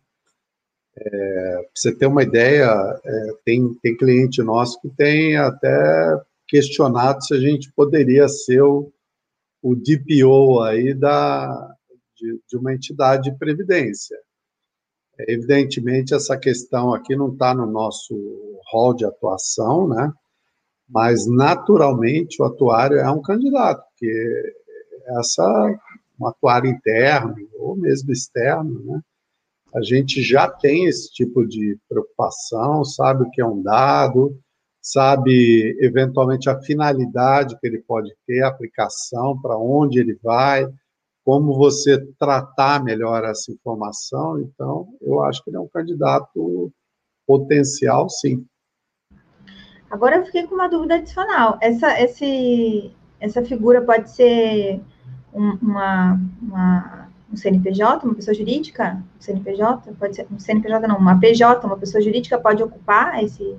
É, para você ter uma ideia, é, tem, tem cliente nosso que tem até questionado se a gente poderia ser o, o DPO aí da, de, de uma entidade de previdência. É, evidentemente, essa questão aqui não está no nosso rol de atuação, né? Mas, naturalmente, o atuário é um candidato, porque essa, um atuário interno ou mesmo externo, né? A gente já tem esse tipo de preocupação, sabe o que é um dado, sabe eventualmente a finalidade que ele pode ter, a aplicação, para onde ele vai, como você tratar melhor essa informação. Então, eu acho que ele é um candidato potencial, sim. Agora eu fiquei com uma dúvida adicional. Essa, esse, essa figura pode ser um, uma, uma, um CNPJ, uma pessoa jurídica? Um CNPJ? Pode ser um CNPJ, não, uma PJ, uma pessoa jurídica pode ocupar esse,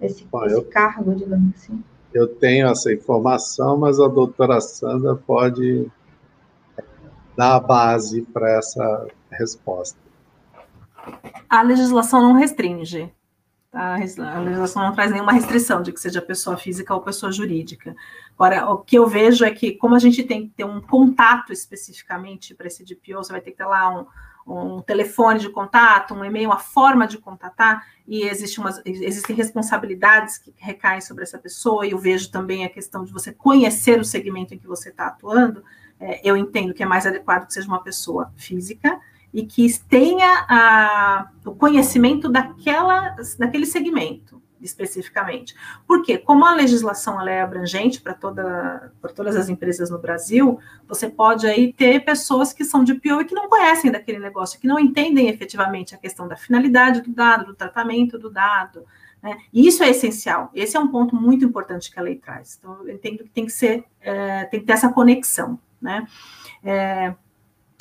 esse, Bom, esse eu, cargo, digamos assim? Eu tenho essa informação, mas a doutora Sandra pode dar a base para essa resposta. A legislação não restringe. Tá? A legislação não traz nenhuma restrição de que seja pessoa física ou pessoa jurídica. Agora, o que eu vejo é que, como a gente tem que ter um contato especificamente para esse DPO, você vai ter que ter lá um, um telefone de contato, um e-mail, uma forma de contatar, e existe umas, existem responsabilidades que recaem sobre essa pessoa, e eu vejo também a questão de você conhecer o segmento em que você está atuando, é, eu entendo que é mais adequado que seja uma pessoa física e que tenha a, o conhecimento daquela, daquele segmento especificamente. Porque, como a legislação ela é abrangente para toda, todas as empresas no Brasil, você pode aí ter pessoas que são de PO e que não conhecem daquele negócio, que não entendem efetivamente a questão da finalidade do dado, do tratamento do dado. Né? E isso é essencial. Esse é um ponto muito importante que a lei traz. Então, eu entendo que tem que ser, é, tem que ter essa conexão. Né? É,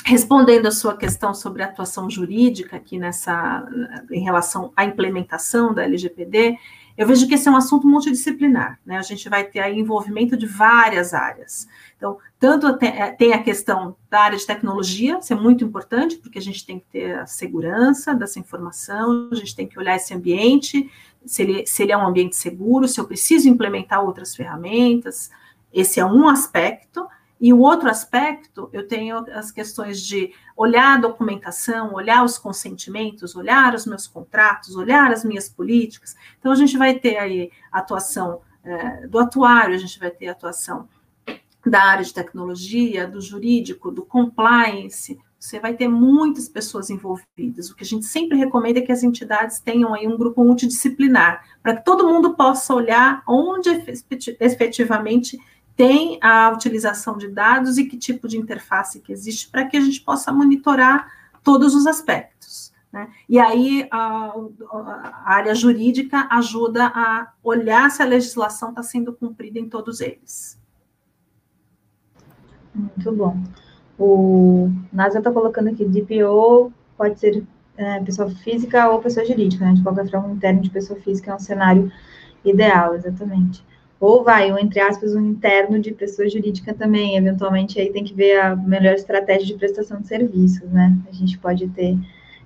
respondendo a sua questão sobre a atuação jurídica aqui nessa, em relação à implementação da LGPD, eu vejo que esse é um assunto multidisciplinar, né? A gente vai ter aí envolvimento de várias áreas. Então, tanto tem a questão da área de tecnologia, isso é muito importante, porque a gente tem que ter a segurança dessa informação, a gente tem que olhar esse ambiente, se ele, se ele é um ambiente seguro, se eu preciso implementar outras ferramentas, esse é um aspecto. E o outro aspecto, eu tenho as questões de olhar a documentação, olhar os consentimentos, olhar os meus contratos, olhar as minhas políticas. Então, a gente vai ter aí atuação é, do atuário, a gente vai ter atuação da área de tecnologia, do jurídico, do compliance. Você vai ter muitas pessoas envolvidas. O que a gente sempre recomenda é que as entidades tenham aí um grupo multidisciplinar, para que todo mundo possa olhar onde efetivamente tem a utilização de dados e que tipo de interface que existe para que a gente possa monitorar todos os aspectos. Né? E aí a, a, área jurídica ajuda a olhar se a legislação está sendo cumprida em todos eles. Muito bom. O NASA está colocando aqui DPO pode ser é, pessoa física ou pessoa jurídica, né? De qualquer forma, um termo de pessoa física é um cenário ideal, exatamente ou vai, ou entre aspas, um interno de pessoa jurídica também, eventualmente aí tem que ver a melhor estratégia de prestação de serviços, né? A gente pode ter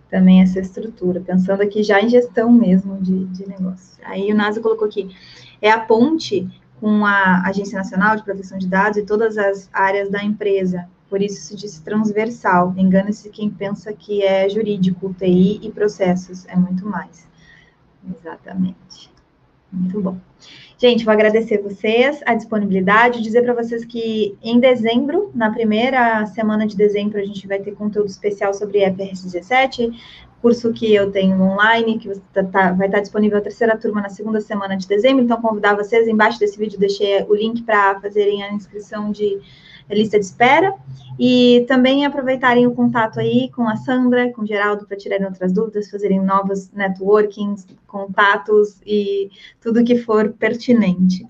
também essa estrutura, pensando aqui já em gestão mesmo de, de negócio. Aí o NASA colocou aqui, é a ponte com a Agência Nacional de Proteção de Dados e todas as áreas da empresa, por isso se diz transversal, engana-se quem pensa que é jurídico, TI e processos, é muito mais. Exatamente. Muito bom. Gente, vou agradecer vocês a disponibilidade, dizer para vocês que em dezembro, na primeira semana de dezembro, a gente vai ter conteúdo especial sobre EPRS 17, curso que eu tenho online, que tá, tá, vai estar disponível a terceira turma na segunda semana de dezembro. Então, convidar vocês, embaixo desse vídeo deixei o link para fazerem a inscrição de lista de espera. E também aproveitarem o contato aí com a Sandra, com o Geraldo, para tirarem outras dúvidas, fazerem novos networkings, contatos e tudo que for pertinente.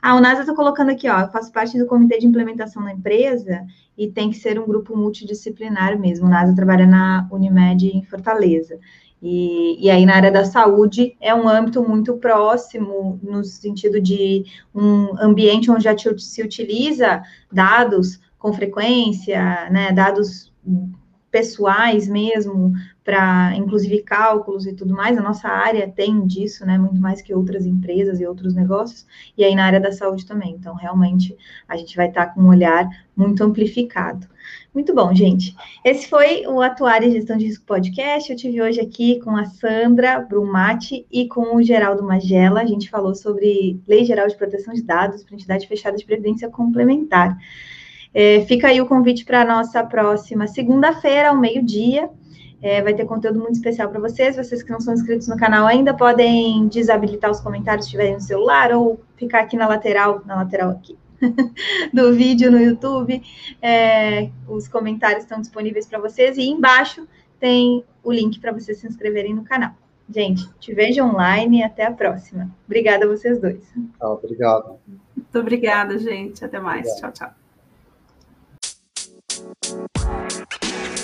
Ah, o NASA está colocando aqui, ó, eu faço parte do comitê de implementação da empresa e tem que ser um grupo multidisciplinar mesmo. O NASA trabalha na Unimed em Fortaleza. E, e, aí, na área da saúde, é um âmbito muito próximo, no sentido de um ambiente onde já se utiliza dados com frequência, né, dados pessoais mesmo, para inclusive cálculos e tudo mais. A nossa área tem disso, né? Muito mais que outras empresas e outros negócios, e aí na área da saúde também. Então, realmente, a gente vai estar com um olhar muito amplificado. Muito bom, gente. Esse foi o Atuária Gestão de Risco Podcast. Eu tive hoje aqui com a Sandra Brumati e com o Geraldo Magela. A gente falou sobre Lei Geral de Proteção de Dados para entidade fechada de previdência complementar. É, fica aí o convite para a nossa próxima segunda-feira, ao meio-dia. É, vai ter conteúdo muito especial para vocês. Vocês que não são inscritos no canal ainda podem desabilitar os comentários se estiverem no celular ou ficar aqui na lateral, na lateral aqui do vídeo no YouTube. É, os comentários estão disponíveis para vocês e embaixo tem o link para vocês se inscreverem no canal. Gente, te vejo online e até a próxima. Obrigada a vocês dois. obrigado. Muito obrigada, gente. Até mais. Obrigado. Tchau, tchau. Thank you.